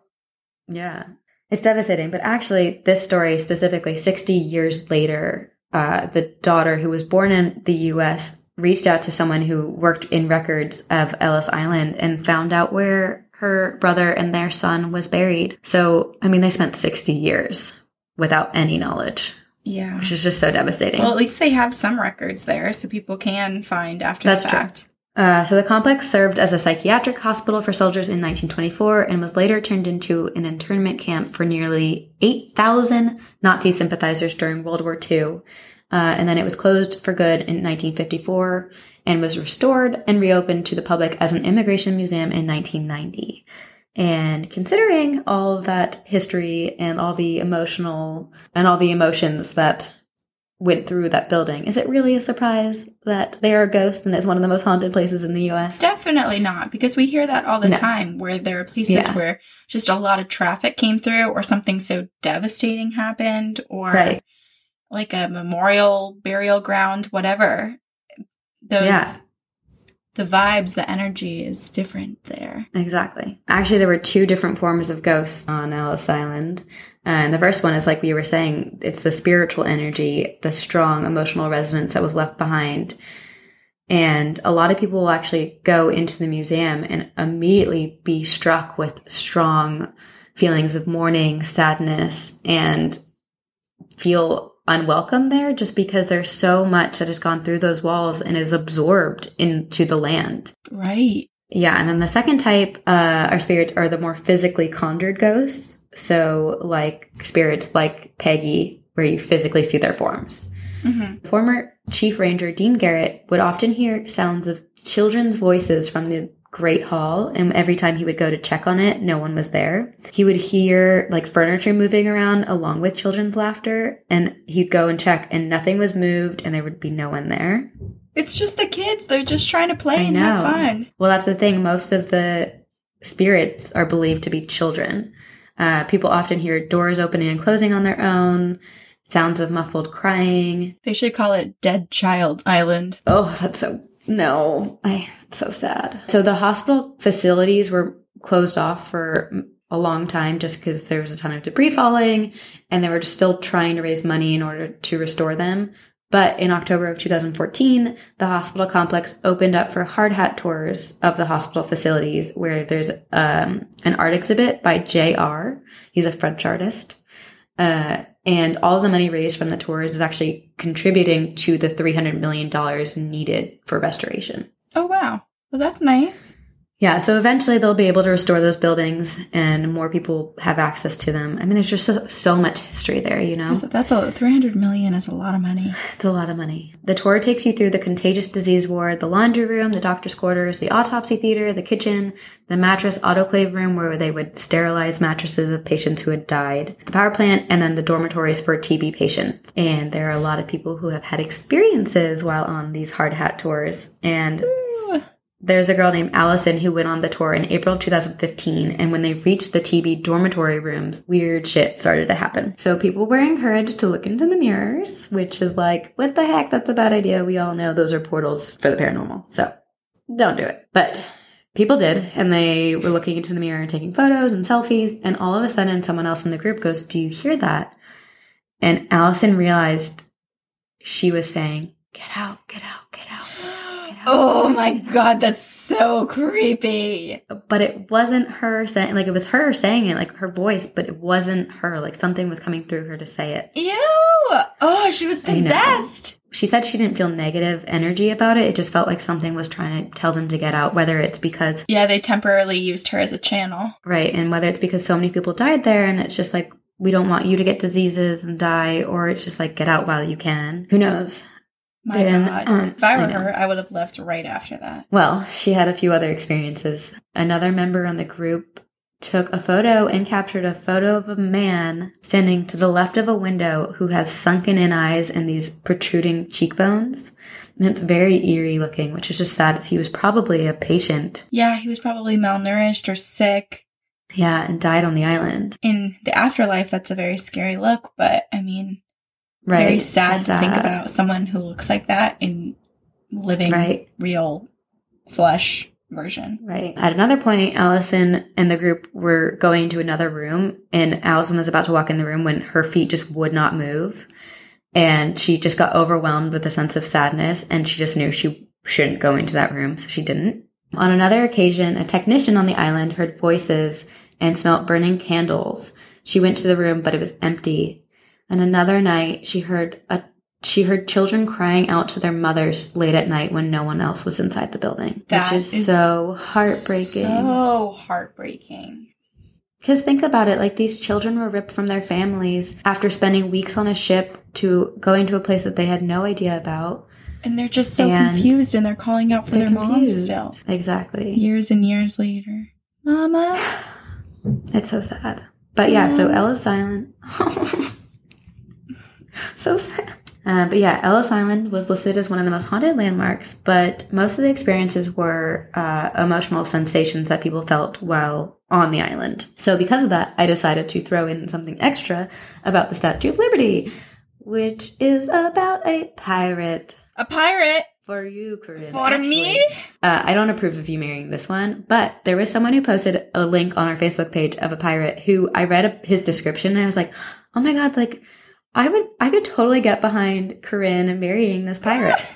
Yeah. It's devastating. But actually, this story specifically, 60 years later, uh, the daughter who was born in the US reached out to someone who worked in records of Ellis Island and found out where her brother and their son was buried. So, I mean, they spent 60 years without any knowledge, Yeah. which is just so devastating. Well, at least they have some records there, so people can find after That's the true. Uh, so the complex served as a psychiatric hospital for soldiers in 1924 and was later turned into an internment camp for nearly 8,000 Nazi sympathizers during World War II. Uh, and then it was closed for good in 1954 and was restored and reopened to the public as an immigration museum in 1990. And considering all that history and all the emotional and all the emotions that went through that building, is it really a surprise that they are ghosts and it's one of the most haunted places in the US? Definitely not, because we hear that all the No. time where there are places Yeah. where just a lot of traffic came through or something so devastating happened or Right. like a memorial burial ground, whatever. Those Yeah. The vibes, the energy is different there. Exactly. Actually, there were two different forms of ghosts on Ellis Island. Uh, and the first one is like we were saying, it's the spiritual energy, the strong emotional resonance that was left behind. And a lot of people will actually go into the museum and immediately be struck with strong feelings of mourning, sadness, and feel unwelcome there just because there's so much that has gone through those walls and is absorbed into the land. Right. Yeah, and then the second type uh, are spirits are the more physically conjured ghosts. So, like spirits like Peggy, where you physically see their forms. Former Chief Ranger Dean Garrett would often hear sounds of children's voices from the Great Hall, and every time he would go to check on it, no one was there. He would hear like furniture moving around along with children's laughter, and he'd go and check, and nothing was moved, and there would be no one there. It's just the kids. They're just trying to play I and know. have fun. Well, that's the thing. Most of the spirits are believed to be children. Uh, people often hear doors opening and closing on their own, sounds of muffled crying. They should call it Dead Child Island. Oh, that's so no. I so sad. So the hospital facilities were closed off for a long time just because there was a ton of debris falling and they were just still trying to raise money in order to restore them. But in October of 2014, the hospital complex opened up for hard hat tours of the hospital facilities where there's um, an art exhibit by J.R. He's a French artist. Uh, and all the money raised from the tours is actually contributing to the $300 million needed for restoration. Oh, wow. Well, that's nice. Yeah, so eventually they'll be able to restore those buildings and more people have access to them. I mean, there's just so, so much history there, you know? That's a 300 million is a lot of money. It's a lot of money. The tour takes you through the contagious disease ward, the laundry room, the doctor's quarters, the autopsy theater, the kitchen, the mattress autoclave room where they would sterilize mattresses of patients who had died, the power plant, and then the dormitories for TB patients. And there are a lot of people who have had experiences while on these hard hat tours. And there's a girl named Allison who went on the tour in April of 2015, and when they reached the TB dormitory rooms, weird shit started to happen. So people were encouraged to look into the mirrors, which is like, what the heck? That's a bad idea. We all know those are portals for the paranormal. So don't do it. But people did, and they were looking into the mirror and taking photos and selfies, and all of a sudden someone else in the group goes, Do you hear that? And Allison realized she was saying, Get out, get out, get out. Oh my god, that's so creepy. but it wasn't her saying like it was her saying it like her voice but it wasn't her like something was coming through her to say it Ew. Oh, she was possessed. she said she didn't feel negative energy about it it just felt like something was trying to tell them to get out whether it's because Yeah, they temporarily used her as a channel. right and whether it's because so many people died there and it's just like we don't want you to get diseases and die or it's just like get out while you can who knows My And, god. um, if I I were know. her, I would have left right after that. Well, she had a few other experiences. Another member on the group took a photo and captured a photo of a man standing to the left of a window who has sunken in eyes and these protruding cheekbones. And it's very eerie looking, which is just sad. He was probably a patient. Yeah, he was probably malnourished or sick. Yeah, and died on the island. In the afterlife, that's a very scary look, but I mean, Right. very sad, Just to think about someone who looks like that in living Right. real flesh version. Right. At another point, Allison and the group were going to another room, and Allison was about to walk in the room when her feet just would not move. And she just got overwhelmed with a sense of sadness, and she just knew she shouldn't go into that room, so she didn't. On another occasion, a technician on the island heard voices and smelt burning candles. She went to the room, but it was empty. And another night, she heard a she heard children crying out to their mothers late at night when no one else was inside the building, That which is, is so heartbreaking. So heartbreaking. Because think about it, like these children were ripped from their families after spending weeks on a ship to going to a place that they had no idea about. And they're just so And confused and they're calling out for their mom confused. still. Exactly. Years and years later. Mama. It's so sad. But yeah, so Ella's Island. so sad. Uh, but yeah, Ellis Island was listed as one of the most haunted landmarks, but most of the experiences were uh, emotional sensations that people felt while on the island. So because of that, I decided to throw in something extra about the Statue of Liberty, which is about a pirate. A pirate. For you, Corinne. For me? Uh, I don't approve of you marrying this one, but there was someone who posted a link on our Facebook page of a pirate who I read a, his description and I was like, oh my god, like I would, I could totally get behind Corinne and marrying this pirate.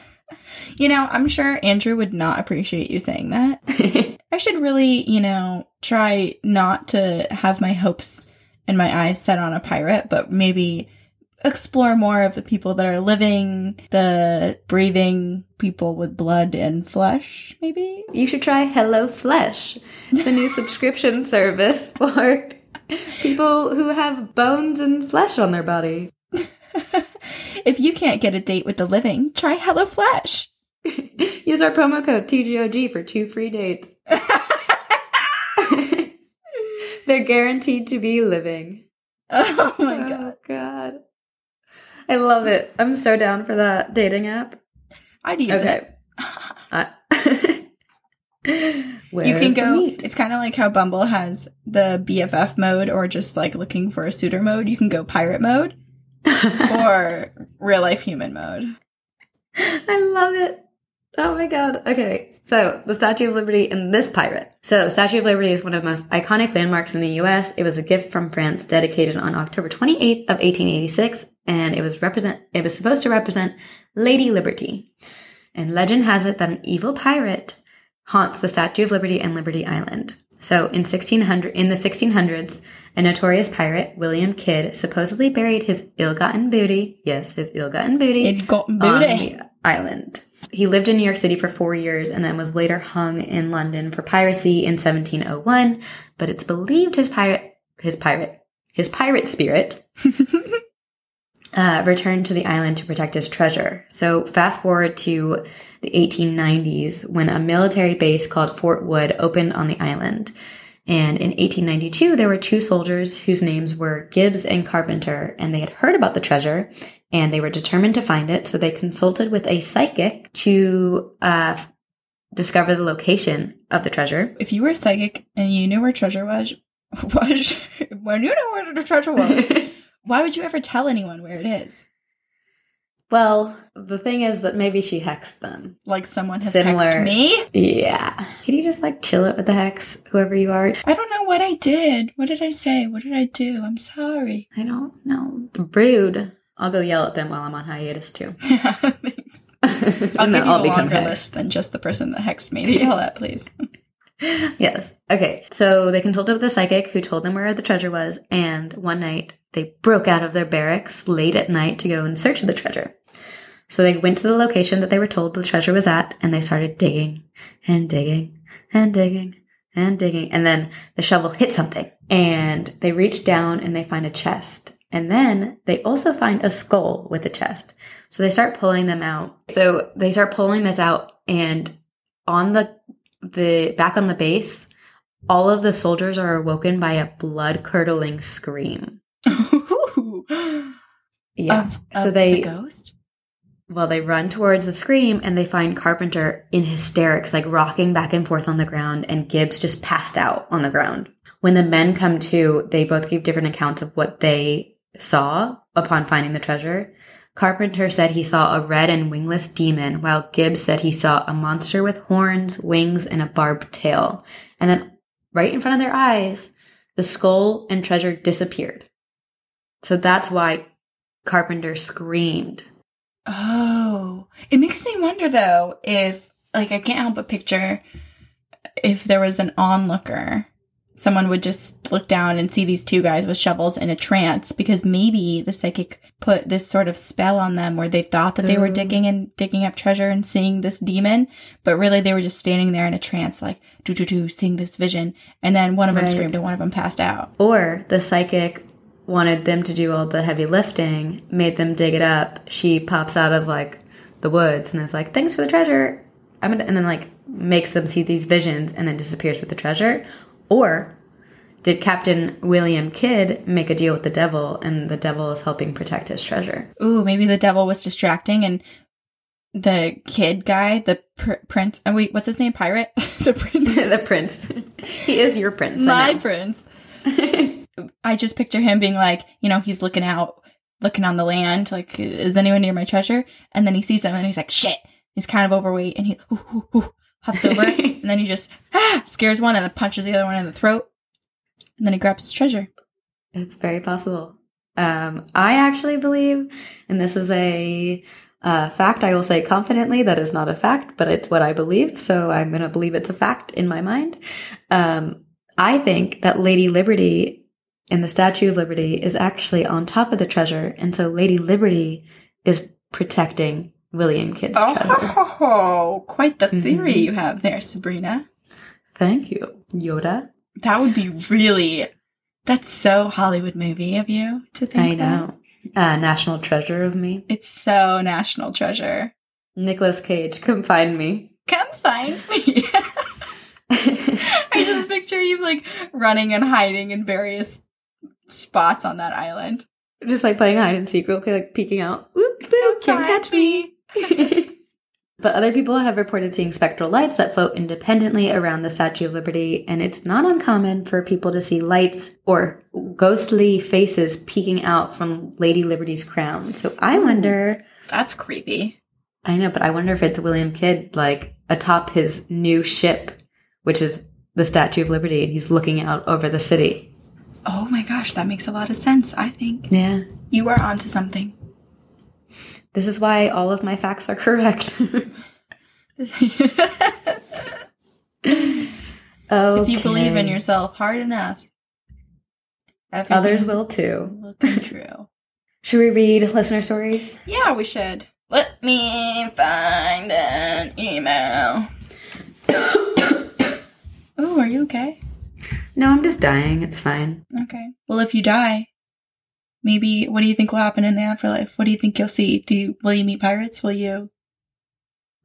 You know, I'm sure Andrew would not appreciate you saying that. I should really, you know, try not to have my hopes and my eyes set on a pirate, but maybe explore more of the people that are living, the breathing people with blood and flesh, maybe? you should try Hello Flesh, the new subscription service for people who have bones and flesh on their body. If you can't get a date with the living, try Hello Flesh. Use our promo code TGOG for two free dates. They're guaranteed to be living. Oh my god. Oh, God. I love it. I'm so down for that dating app. I'd use Okay. it. Uh, you can go. It's kind of like how Bumble has the BFF mode or just like looking for a suitor mode. You can go pirate mode or real life human mode. I love it. Oh my god. Okay. So, the Statue of Liberty and this pirate. So, Statue of Liberty is one of the most iconic landmarks in the US. It was a gift from France dedicated on October 28th of 1886 and it was represent it was supposed to represent Lady Liberty. And legend has it that an evil pirate haunts the Statue of Liberty and Liberty Island. So, in 1600 in the 1600s, a notorious pirate, William Kidd, supposedly buried his ill-gotten booty, yes, his ill-gotten booty, It got on booty. the island. He lived in New York City for four years and then was later hung in London for piracy in 1701. But it's believed his pirate, his pirate, his pirate spirit uh, returned to the island to protect his treasure. So fast forward to the 1890s when a military base called Fort Wood opened on the island. And in 1892, there were two soldiers whose names were Gibbs and Carpenter, and they had heard about the treasure and they were determined to find it. So they consulted with a psychic to uh, discover the location of the treasure. If you were a psychic and you knew where treasure was, was when you know where the treasure was, why would you ever tell anyone where it is? Well, the thing is that maybe she hexed them. Like someone has Similar. hexed me? Yeah. Can you just like chill it with the hex, whoever you are? I don't know what I did. What did I say? What did I do? I'm sorry. I don't know. Rude. I'll go yell at them while I'm on hiatus too. Thanks. and I'll then give you I'll a longer hexed. list than just the person that hexed me to yell at, please. Yes. Okay. So they consulted with a psychic who told them where the treasure was, and one night they broke out of their barracks late at night to go in search of the treasure. So they went to the location that they were told the treasure was at, and they started digging and digging and digging and digging. And then the shovel hit something, and they reach down and they find a chest. And then they also find a skull with a chest. So they start pulling them out. So they start pulling this out, and on the the back on the base, all of the soldiers are awoken by a blood curdling scream. Yeah. Of, so they the ghost? Well, they run towards the scream and they find Carpenter in hysterics, like rocking back and forth on the ground, and Gibbs just passed out on the ground. When the men come to, they both give different accounts of what they saw upon finding the treasure. Carpenter said he saw a red and wingless demon, while Gibbs said he saw a monster with horns, wings, and a barbed tail. And then, right in front of their eyes, the skull and treasure disappeared. So that's why Carpenter screamed. Oh, it makes me wonder though if, like, I can't help but picture if there was an onlooker, someone would just look down and see these two guys with shovels in a trance because maybe the psychic put this sort of spell on them where they thought that they were digging and digging up treasure and seeing this demon, but really they were just standing there in a trance, like, do, do, do, seeing this vision. And then one of them Right. screamed and one of them passed out. Or the psychic wanted them to do all the heavy lifting, made them dig it up. She pops out of like the woods and is like, "Thanks for the treasure." I'm gonna, and then like makes them see these visions and then disappears with the treasure. Or did Captain William Kidd make a deal with the devil and the devil is helping protect his treasure? Ooh, maybe the devil was distracting and the kid guy, the pr- prince. Oh wait, what's his name? Pirate. the prince. the prince. he is your prince. My prince. I just picture him being like, you know, he's looking out, looking on the land, like, is anyone near my treasure? And then he sees him and he's like, shit, He's kind of overweight and he ooh, ooh, ooh, huffs over and then he just ah, scares one and then punches the other one in the throat. And then he grabs his treasure. It's very possible. Um, I actually believe, and this is a uh, fact, I will say confidently that is not a fact, but it's what I believe. So I'm going to believe it's a fact in my mind. Um, I think that Lady Liberty in the Statue of Liberty is actually on top of the treasure. And so Lady Liberty is protecting William Kidd's treasure. Oh, quite the theory Mhm. you have there, Sabrina. Thank you, Yoda. That would be really. That's so Hollywood movie of you to think. I know. Uh, national treasure of me. It's so national treasure. Nicolas Cage, come find me. Come find me. I just picture you like running and hiding in various spots on that island. Just like playing hide and seek, real quick, like peeking out. Oop, boop, can't catch me. but other people have reported seeing spectral lights that float independently around the Statue of Liberty, and it's not uncommon for people to see lights or ghostly faces peeking out from Lady Liberty's crown. So I wonder, That's creepy. I know, but I wonder if it's William Kidd, like atop his new ship, which is the Statue of Liberty, and he's looking out over the city. Oh my gosh, that makes a lot of sense, I think. Yeah. You are onto something. This is why all of my facts are correct. If you believe in yourself hard enough, Others will too. will come true. Should we read listener stories? yeah, we should. Let me find an email. oh, are you okay? No, I'm just dying. It's fine. Okay. Well, if you die, maybe what do you think will happen in the afterlife? What do you think you'll see? Do you will you meet pirates? Will you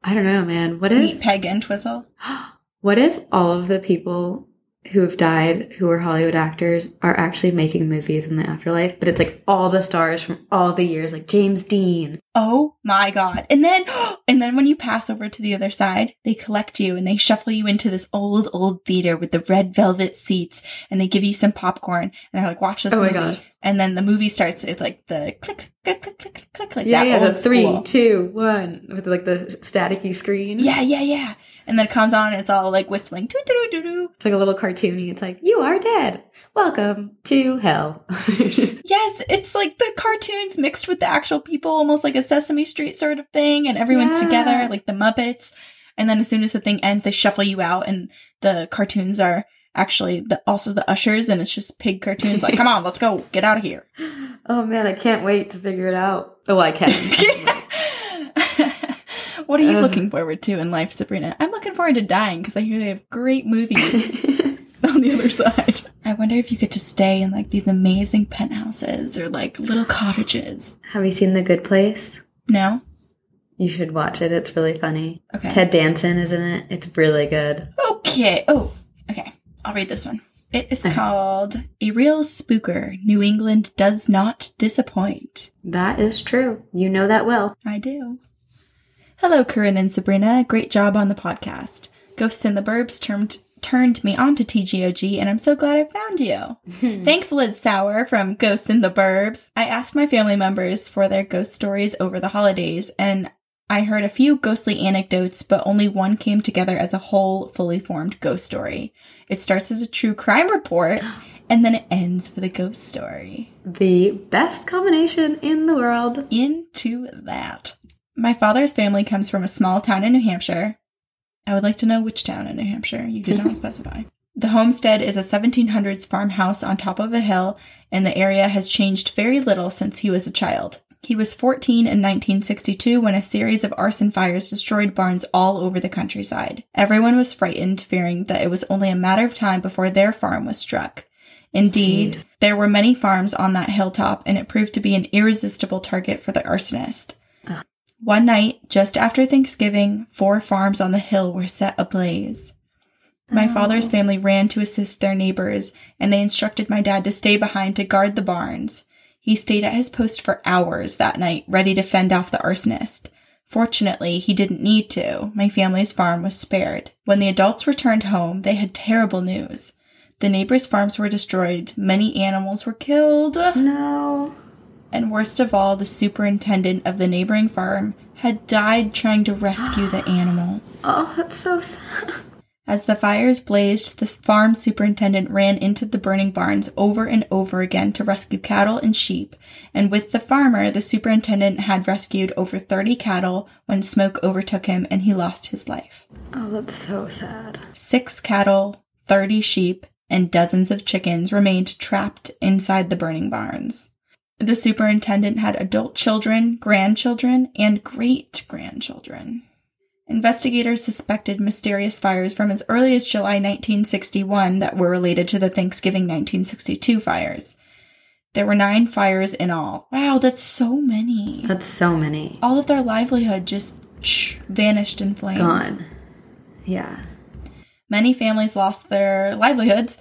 I don't know, man. What meet if meet Peg and Twizzle? what if all of the people who have died who are Hollywood actors are actually making movies in the afterlife, but it's like all the stars from all the years, like James Dean. Oh my god. And then and then when you pass over to the other side, they collect you and they shuffle you into this old, old theater with the red velvet seats and they give you some popcorn and they're like, watch this Oh my movie. gosh. And then the movie starts, it's like the click, click, click, click, click, click, like yeah, that yeah, old the three, two, one, with like the staticky screen. Yeah, yeah, yeah. And then it comes on and it's all like whistling. Doo, doo, doo, doo, doo. It's like a little cartoony. It's like, you are dead. Welcome to hell. Yes, it's like the cartoons mixed with the actual people, almost like a Sesame Street sort of thing, and everyone's Yeah. together, like the Muppets. And then as soon as the thing ends, they shuffle you out, and the cartoons are actually the also the ushers, and it's just pig cartoons. Like, come on, let's go, get out of here. oh man, I can't wait to figure it out. Oh, I can. what are you Ugh. looking forward to in life, Sabrina? I'm looking forward to dying because I hear they have great movies on the other side. I wonder if you get to stay in like these amazing penthouses or like little cottages. Have you seen The Good Place? No? You should watch it. It's really funny. Okay. Ted Danson is in it. It's really good. Okay. Oh, okay. I'll read this one. It is Okay. called A Real Spooker New England Does Not Disappoint. That is true. You know that well. I do. Hello, Corinne and Sabrina. Great job on the podcast. Ghosts in the Burbs turned turned me on to TGOG, and I'm so glad I found you. Thanks, Liz Sauer from Ghosts in the Burbs. I asked my family members for their ghost stories over the holidays, and I heard a few ghostly anecdotes, but only one came together as a whole, fully formed ghost story. It starts as a true crime report, and then it ends with a ghost story. The best combination in the world. into that. My father's family comes from a small town in New Hampshire. I would like to know which town in New Hampshire. You did not specify. The homestead is a 1700s farmhouse on top of a hill, and the area has changed very little since he was a child. He was 14 in 1962 when a series of arson fires destroyed barns all over the countryside. Everyone was frightened, fearing that it was only a matter of time before their farm was struck. Indeed, Jeez. there were many farms on that hilltop, and it proved to be an irresistible target for the arsonist. One night, just after Thanksgiving, four farms on the hill were set ablaze. My oh. father's family ran to assist their neighbors, and they instructed my dad to stay behind to guard the barns. He stayed at his post for hours that night, ready to fend off the arsonist. Fortunately, he didn't need to. My family's farm was spared. When the adults returned home, they had terrible news. The neighbors' farms were destroyed, many animals were killed, No. And worst of all, the superintendent of the neighboring farm had died trying to rescue the animals. Oh, that's so sad. As the fires blazed, the farm superintendent ran into the burning barns over and over again to rescue cattle and sheep. And with the farmer, the superintendent had rescued over 30 cattle when smoke overtook him and he lost his life. Oh, that's so sad. Six cattle, 30 sheep, and dozens of chickens remained trapped inside the burning barns. The superintendent had adult children, grandchildren, and great grandchildren. Investigators suspected mysterious fires from as early as July 1961 that were related to the Thanksgiving 1962 fires. There were nine fires in all. Wow, that's so many. That's so many. All of their livelihood just shh, vanished in flames. Gone. Yeah. Many families lost their livelihoods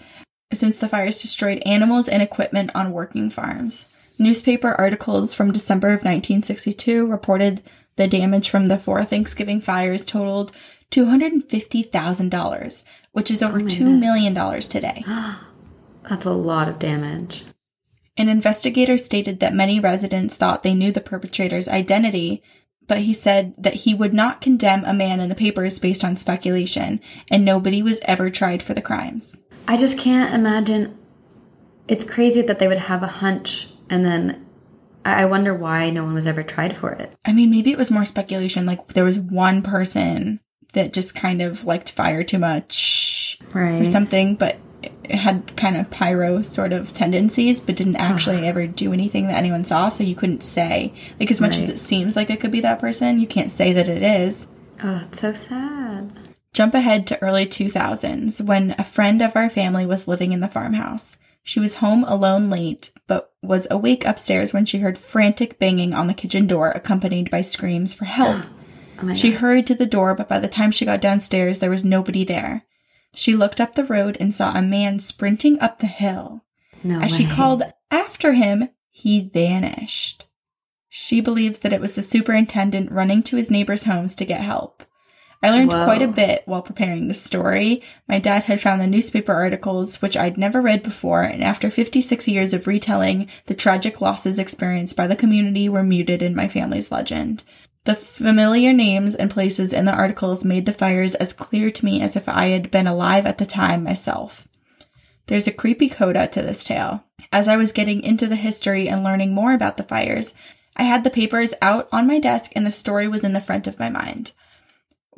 since the fires destroyed animals and equipment on working farms. Newspaper articles from December of 1962 reported the damage from the four Thanksgiving fires totaled $250,000, which is oh over $2 million today. That's a lot of damage. An investigator stated that many residents thought they knew the perpetrator's identity, but he said that he would not condemn a man in the papers based on speculation, and nobody was ever tried for the crimes. I just can't imagine. It's crazy that they would have a hunch and then I wonder why no one was ever tried for it. I mean, maybe it was more speculation. Like there was one person that just kind of liked fire too much Right. or something, but it had kind of pyro sort of tendencies, but didn't actually ever do anything that anyone saw. So you couldn't say, like, as much as it seems like it could be that person, you can't say that it is. Oh, it's so sad. Jump ahead to early 2000s when a friend of our family was living in the farmhouse. She was home alone late, but was awake upstairs when she heard frantic banging on the kitchen door, accompanied by screams for help. Oh She god. hurried to the door, but by the time she got downstairs, there was nobody there. She looked up the road and saw a man sprinting up the hill. No As she called after him, he vanished. She believes that it was the superintendent running to his neighbors' homes to get help. I learned Whoa. quite a bit while preparing this story. My dad had found the newspaper articles, which I'd never read before, and after 56 years of retelling, the tragic losses experienced by the community were muted in my family's legend. The familiar names and places in the articles made the fires as clear to me as if I had been alive at the time myself. There's a creepy coda to this tale. As I was getting into the history and learning more about the fires, I had the papers out on my desk and the story was in the front of my mind.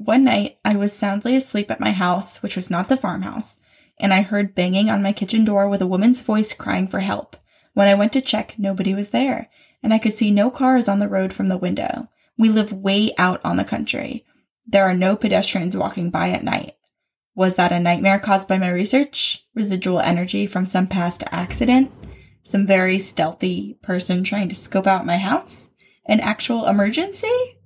One night, I was soundly asleep at my house, which was not the farmhouse, and I heard banging on my kitchen door with a woman's voice crying for help. When I went to check, nobody was there, and I could see no cars on the road from the window. We live way out on the country. There are no pedestrians walking by at night. Was that a nightmare caused by my research? Residual energy from some past accident? Some very stealthy person trying to scope out my house? An actual emergency?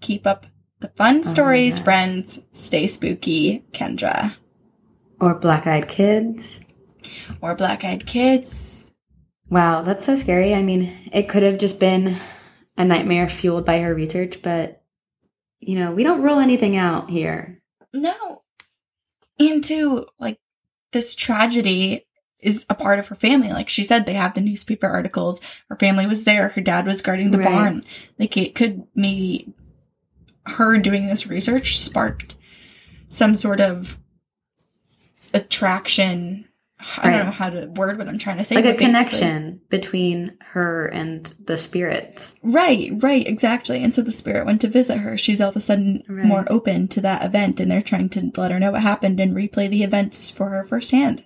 Keep up the fun oh stories, gosh. friends. Stay spooky, Kendra. Or black eyed kids. Or black eyed kids. Wow, that's so scary. I mean, it could have just been a nightmare fueled by her research, but you know, we don't rule anything out here. No. And two, like, this tragedy is a part of her family. Like she said, they have the newspaper articles. Her family was there. Her dad was guarding the Right. barn. Like it could maybe her doing this research sparked some sort of attraction. I Right. don't know how to word what I'm trying to say. Like a connection between her and the spirits. Right, right, exactly. And so the spirit went to visit her. She's all of a sudden Right. more open to that event, and they're trying to let her know what happened and replay the events for her firsthand.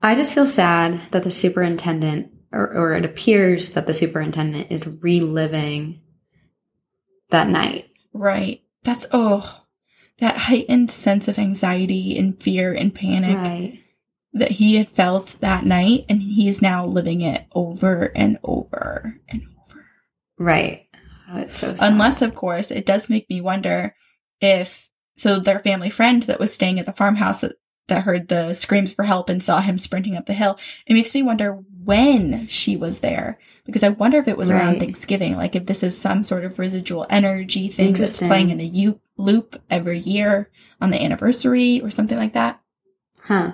I just feel sad that the superintendent, or, or it appears that the superintendent is reliving that night. Right. That's oh, that heightened sense of anxiety and fear and panic Right. that he had felt that night, and he is now living it over and over and over. Right. Oh, it's so sad. Unless, of course, it does make me wonder if so their family friend that was staying at the farmhouse that, that heard the screams for help and saw him sprinting up the hill. It makes me wonder when she was there because I wonder if it was around Thanksgiving, like if this is some sort of residual energy thing that's playing in a u- loop every year on the anniversary or something like that. Huh.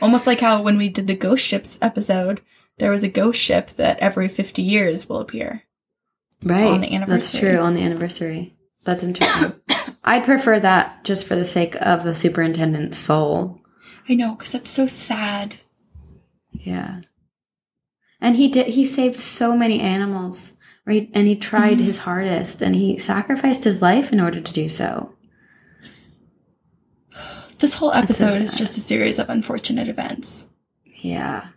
Almost like how when we did the ghost ships episode, there was a ghost ship that every 50 years will appear. Right. On the That's anniversary. true. On the anniversary. That's interesting. I'd prefer that just for the sake of the superintendent's soul. I know, because that's so sad. Yeah. And he did, he saved so many animals, right? And he tried mm-hmm. his hardest and he sacrificed his life in order to do so. This whole so episode is just a series of unfortunate events. Yeah.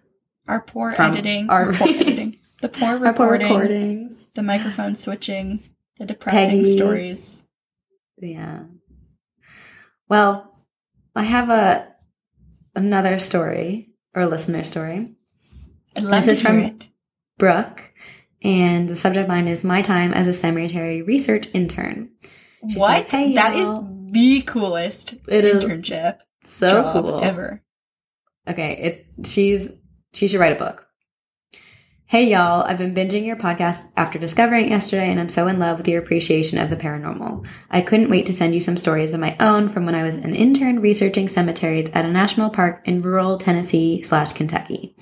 Our poor From editing, our- poor editing, the poor Our poor recordings. the microphone switching, the depressing Peggy. stories. Yeah. Well, I have a another story or listener story. This is from- it. Brooke, and the subject line is My Time as a Cemetery Research Intern. What? "Hey, that is the coolest It internship So cool. ever. Okay, it she's she should write a book. Hey y'all, I've been binging your podcast after discovering it yesterday and I'm so in love with your appreciation of the paranormal. I couldn't wait to send you some stories of my own from when I was an intern researching cemeteries at a national park in rural Tennessee slash Kentucky.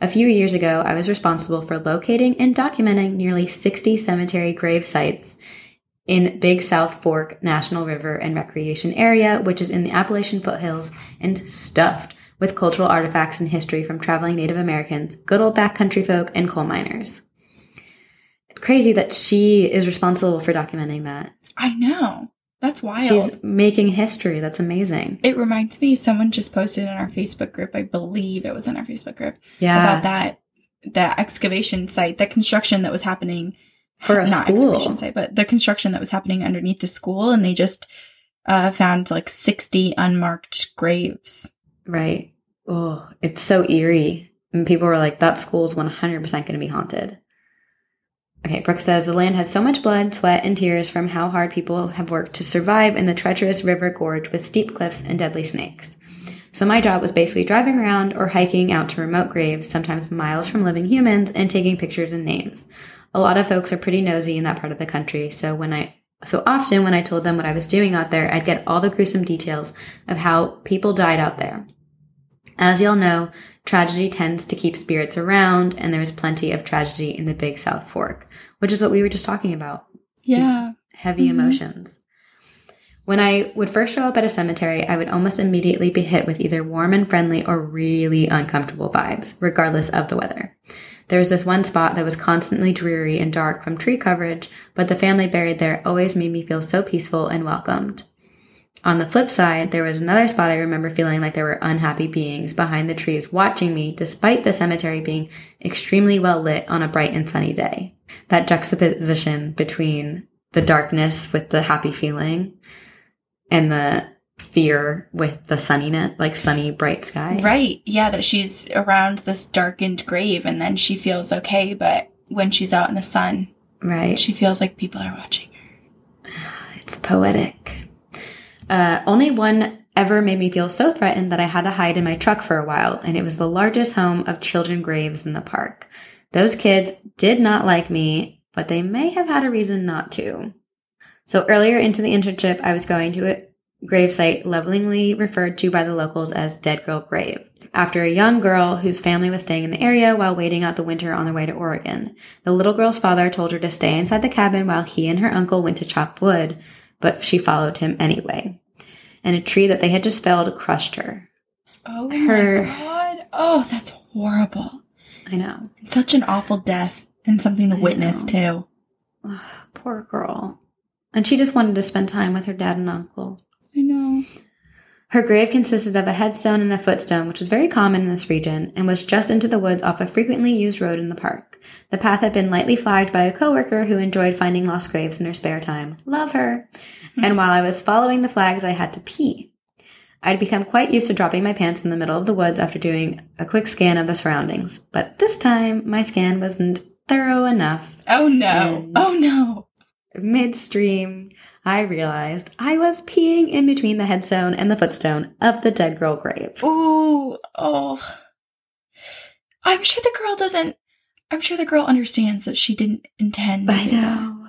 A few years ago, I was responsible for locating and documenting nearly 60 cemetery grave sites in Big South Fork National River and Recreation Area, which is in the Appalachian foothills and stuffed with cultural artifacts and history from traveling Native Americans, good old backcountry folk, and coal miners. It's crazy that she is responsible for documenting that. I know. That's wild. She's making history. That's amazing. it reminds me, someone just posted in our Facebook group, I believe it was in our Facebook group, Yeah. about that that excavation site, that construction that was happening For a not school. excavation site, but the construction that was happening underneath the school, and they just uh, found like sixty unmarked graves. Right. Oh, it's so eerie. And people were like, that school's 100% going to be haunted. Okay, Brooke says the land has so much blood, sweat, and tears from how hard people have worked to survive in the treacherous river gorge with steep cliffs and deadly snakes. So my job was basically driving around or hiking out to remote graves, sometimes miles from living humans, and taking pictures and names. A lot of folks are pretty nosy in that part of the country, so when I so often when I told them what I was doing out there, I'd get all the gruesome details of how people died out there. As y'all know, tragedy tends to keep spirits around, and there was plenty of tragedy in the Big South Fork, which is what we were just talking about Yeah. heavy Mhm. emotions. When I would first show up at a cemetery, I would almost immediately be hit with either warm and friendly or really uncomfortable vibes, regardless of the weather. There was this one spot that was constantly dreary and dark from tree coverage, but the family buried there always made me feel so peaceful and welcomed. On the flip side, there was another spot I remember feeling like there were unhappy beings behind the trees watching me despite the cemetery being extremely well lit on a bright and sunny day. That juxtaposition between the darkness with the happy feeling and the fear with the sunniness, like sunny, bright sky. Right. Yeah, that she's around this darkened grave and then she feels okay, but when she's out in the sun, Right. she feels like people are watching her. It's poetic. Uh, only one ever made me feel so threatened that I had to hide in my truck for a while, and it was the largest home of children graves in the park. Those kids did not like me, but they may have had a reason not to. So earlier into the internship, I was going to a gravesite lovingly referred to by the locals as Dead Girl Grave, after a young girl whose family was staying in the area while waiting out the winter on their way to Oregon. The little girl's father told her to stay inside the cabin while he and her uncle went to chop wood, but she followed him anyway. And a tree that they had just felled crushed her. Oh Her- my god. Oh, that's horrible. I know. Such an awful death and something to I witness know. too. Poor girl. And she just wanted to spend time with her dad and uncle. I know. Her grave consisted of a headstone and a footstone, which was very common in this region, and was just into the woods off a frequently used road in the park. The path had been lightly flagged by a coworker who enjoyed finding lost graves in her spare time. Love her. Hmm. And while I was following the flags, I had to pee. I'd become quite used to dropping my pants in the middle of the woods after doing a quick scan of the surroundings. But this time, my scan wasn't thorough enough. Oh no. Oh no. Midstream, I realized I was peeing in between the headstone and the footstone of the dead girl grave. Ooh. Oh. I'm sure the girl doesn't. I'm sure the girl understands that she didn't intend. To I do that. know.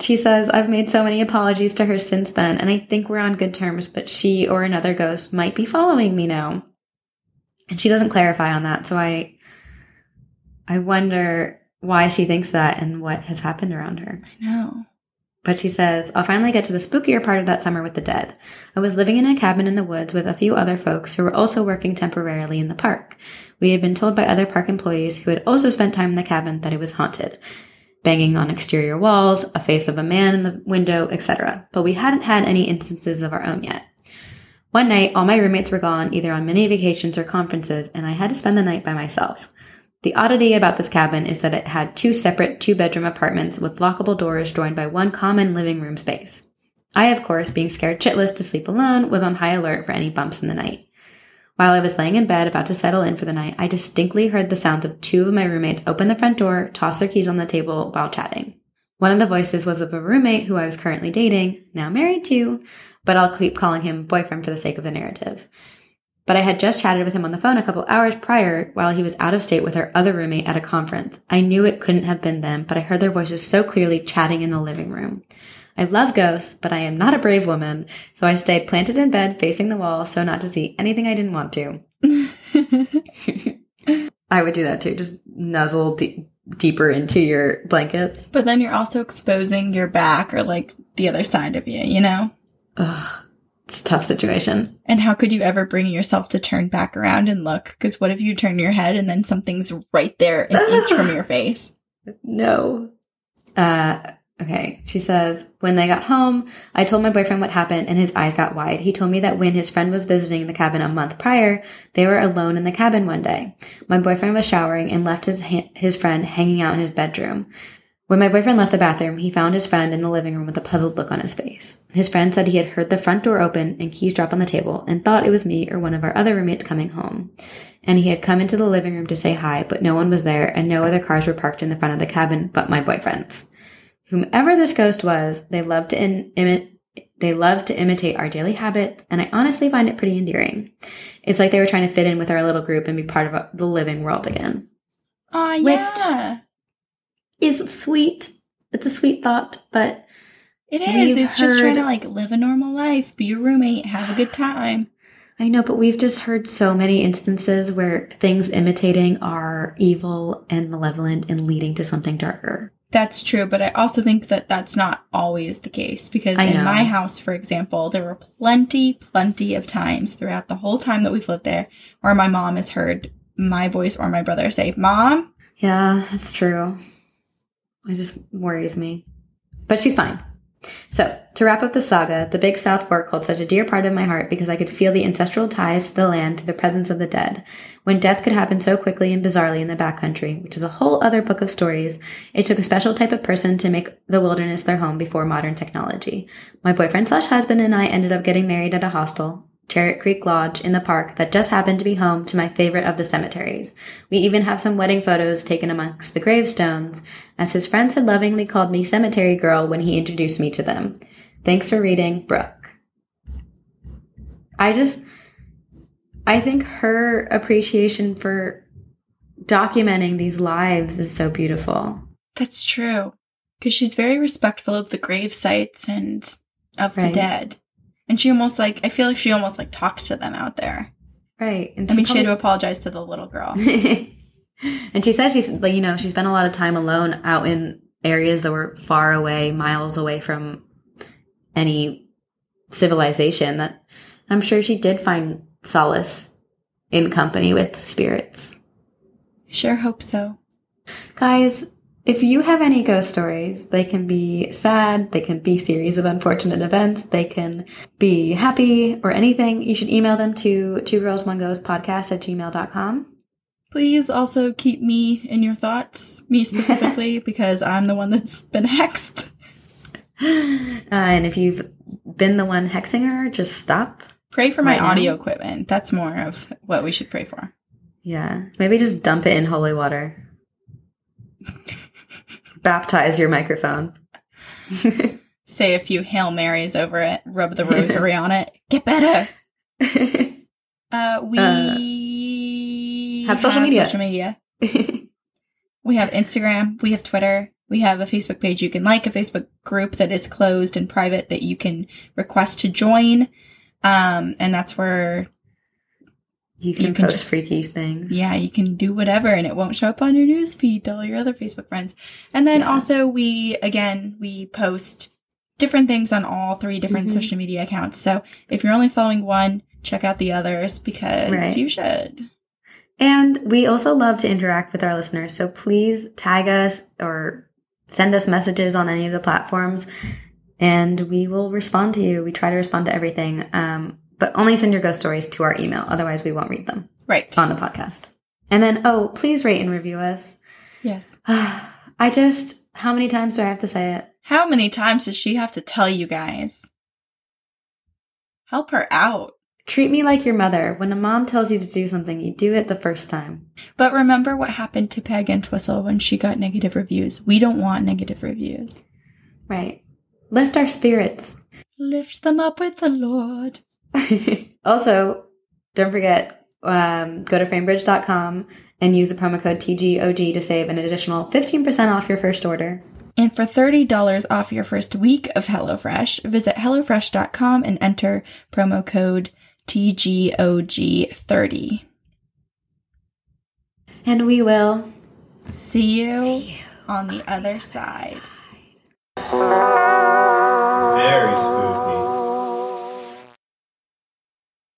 She says, I've made so many apologies to her since then, and I think we're on good terms, but she or another ghost might be following me now. And she doesn't clarify on that, so I I wonder why she thinks that and what has happened around her. I know. But she says, I'll finally get to the spookier part of that summer with the dead. I was living in a cabin in the woods with a few other folks who were also working temporarily in the park. We had been told by other park employees who had also spent time in the cabin that it was haunted. Banging on exterior walls, a face of a man in the window, etc. But we hadn't had any instances of our own yet. One night, all my roommates were gone, either on mini vacations or conferences, and I had to spend the night by myself. The oddity about this cabin is that it had two separate two bedroom apartments with lockable doors joined by one common living room space. I, of course, being scared shitless to sleep alone, was on high alert for any bumps in the night. While I was laying in bed about to settle in for the night, I distinctly heard the sounds of two of my roommates open the front door, toss their keys on the table while chatting. One of the voices was of a roommate who I was currently dating, now married to, but I'll keep calling him boyfriend for the sake of the narrative. But I had just chatted with him on the phone a couple hours prior while he was out of state with our other roommate at a conference. I knew it couldn't have been them, but I heard their voices so clearly chatting in the living room. I love ghosts, but I am not a brave woman, so I stayed planted in bed facing the wall so not to see anything I didn't want to. I would do that too, just nuzzle de- deeper into your blankets. But then you're also exposing your back or like the other side of you, you know? Ugh, it's a tough situation. And how could you ever bring yourself to turn back around and look? Because what if you turn your head and then something's right there, an inch from your face? No. Uh, okay. She says, when they got home, I told my boyfriend what happened and his eyes got wide. He told me that when his friend was visiting the cabin a month prior, they were alone in the cabin one day. My boyfriend was showering and left his, ha- his friend hanging out in his bedroom. When my boyfriend left the bathroom, he found his friend in the living room with a puzzled look on his face. His friend said he had heard the front door open and keys drop on the table and thought it was me or one of our other roommates coming home. And he had come into the living room to say hi, but no one was there and no other cars were parked in the front of the cabin but my boyfriend's. Whomever this ghost was, they loved to in- imi- they loved to imitate our daily habits, and I honestly find it pretty endearing. It's like they were trying to fit in with our little group and be part of the living world again. Oh, Which- yeah. Is sweet. It's a sweet thought, but It is. It's just trying to like live a normal life, be your roommate, have a good time. I know, but we've just heard so many instances where things imitating are evil and malevolent and leading to something darker. That's true, but I also think that that's not always the case because in my house, for example, there were plenty, plenty of times throughout the whole time that we've lived there where my mom has heard my voice or my brother say, Mom, Yeah, that's true. It just worries me. But she's fine. So, to wrap up the saga, the Big South Fork holds such a dear part of my heart because I could feel the ancestral ties to the land through the presence of the dead. When death could happen so quickly and bizarrely in the backcountry, which is a whole other book of stories, it took a special type of person to make the wilderness their home before modern technology. My boyfriend slash husband and I ended up getting married at a hostel, Charit Creek Lodge in the park that just happened to be home to my favorite of the cemeteries. We even have some wedding photos taken amongst the gravestones, as his friends had lovingly called me Cemetery Girl when he introduced me to them. Thanks for reading, Brooke. I just, I think her appreciation for documenting these lives is so beautiful. that's true. Because she's very respectful of the grave sites and of Right. the dead. And she almost like, I feel like she almost like talks to them out there. Right. And I mean, she had to apologize to the little girl. and she said she's like you know she spent a lot of time alone out in areas that were far away miles away from any civilization that i'm sure she did find solace in company with spirits sure hope so. guys if you have any ghost stories they can be sad they can be series of unfortunate events they can be happy or anything you should email them to two girls one ghost podcast at gmail.com Please also keep me in your thoughts, me specifically, because I'm the one that's been hexed. Uh, and if you've been the one hexing her, just stop. Pray for my Right now? audio equipment. That's more of what we should pray for. Yeah. Maybe just dump it in holy water. Baptize your microphone. Say a few Hail Marys over it, rub the rosary on it. Get better. Uh, we have social media. Social media. We have Instagram. We have Twitter. We have a Facebook page you can like, a Facebook group that is closed and private that you can request to join. Um, and that's where You can, You can post just- freaky things. Yeah, you can do whatever and it won't show up on your newsfeed to all your other Facebook friends. And then Yeah. also we again we post different things on all three different Mhm. social media accounts. So if you're only following one, check out the others because Right. you should. And we also love to interact with our listeners. So please tag us or send us messages on any of the platforms and we will respond to you. We try to respond to everything. Um, but only send your ghost stories to our email. Otherwise, we won't read them Right. on the podcast. And then, oh, please rate and review us. Yes. I just, how many times do I have to say it? How many times does she have to tell you guys? Help her out. Treat me like your mother. When a mom tells you to do something, you do it the first time. But remember what happened to Peg Entwistle when she got negative reviews. We don't want negative reviews. Right. Lift our spirits. Lift them up with the Lord. also, don't forget, um, go to framebridge.com and use the promo code TGOG to save an additional 15% off your first order. And for $30 off your first week of HelloFresh, visit HelloFresh.com and enter promo code TGOG30. And we will. See you on the other side. Very spooky.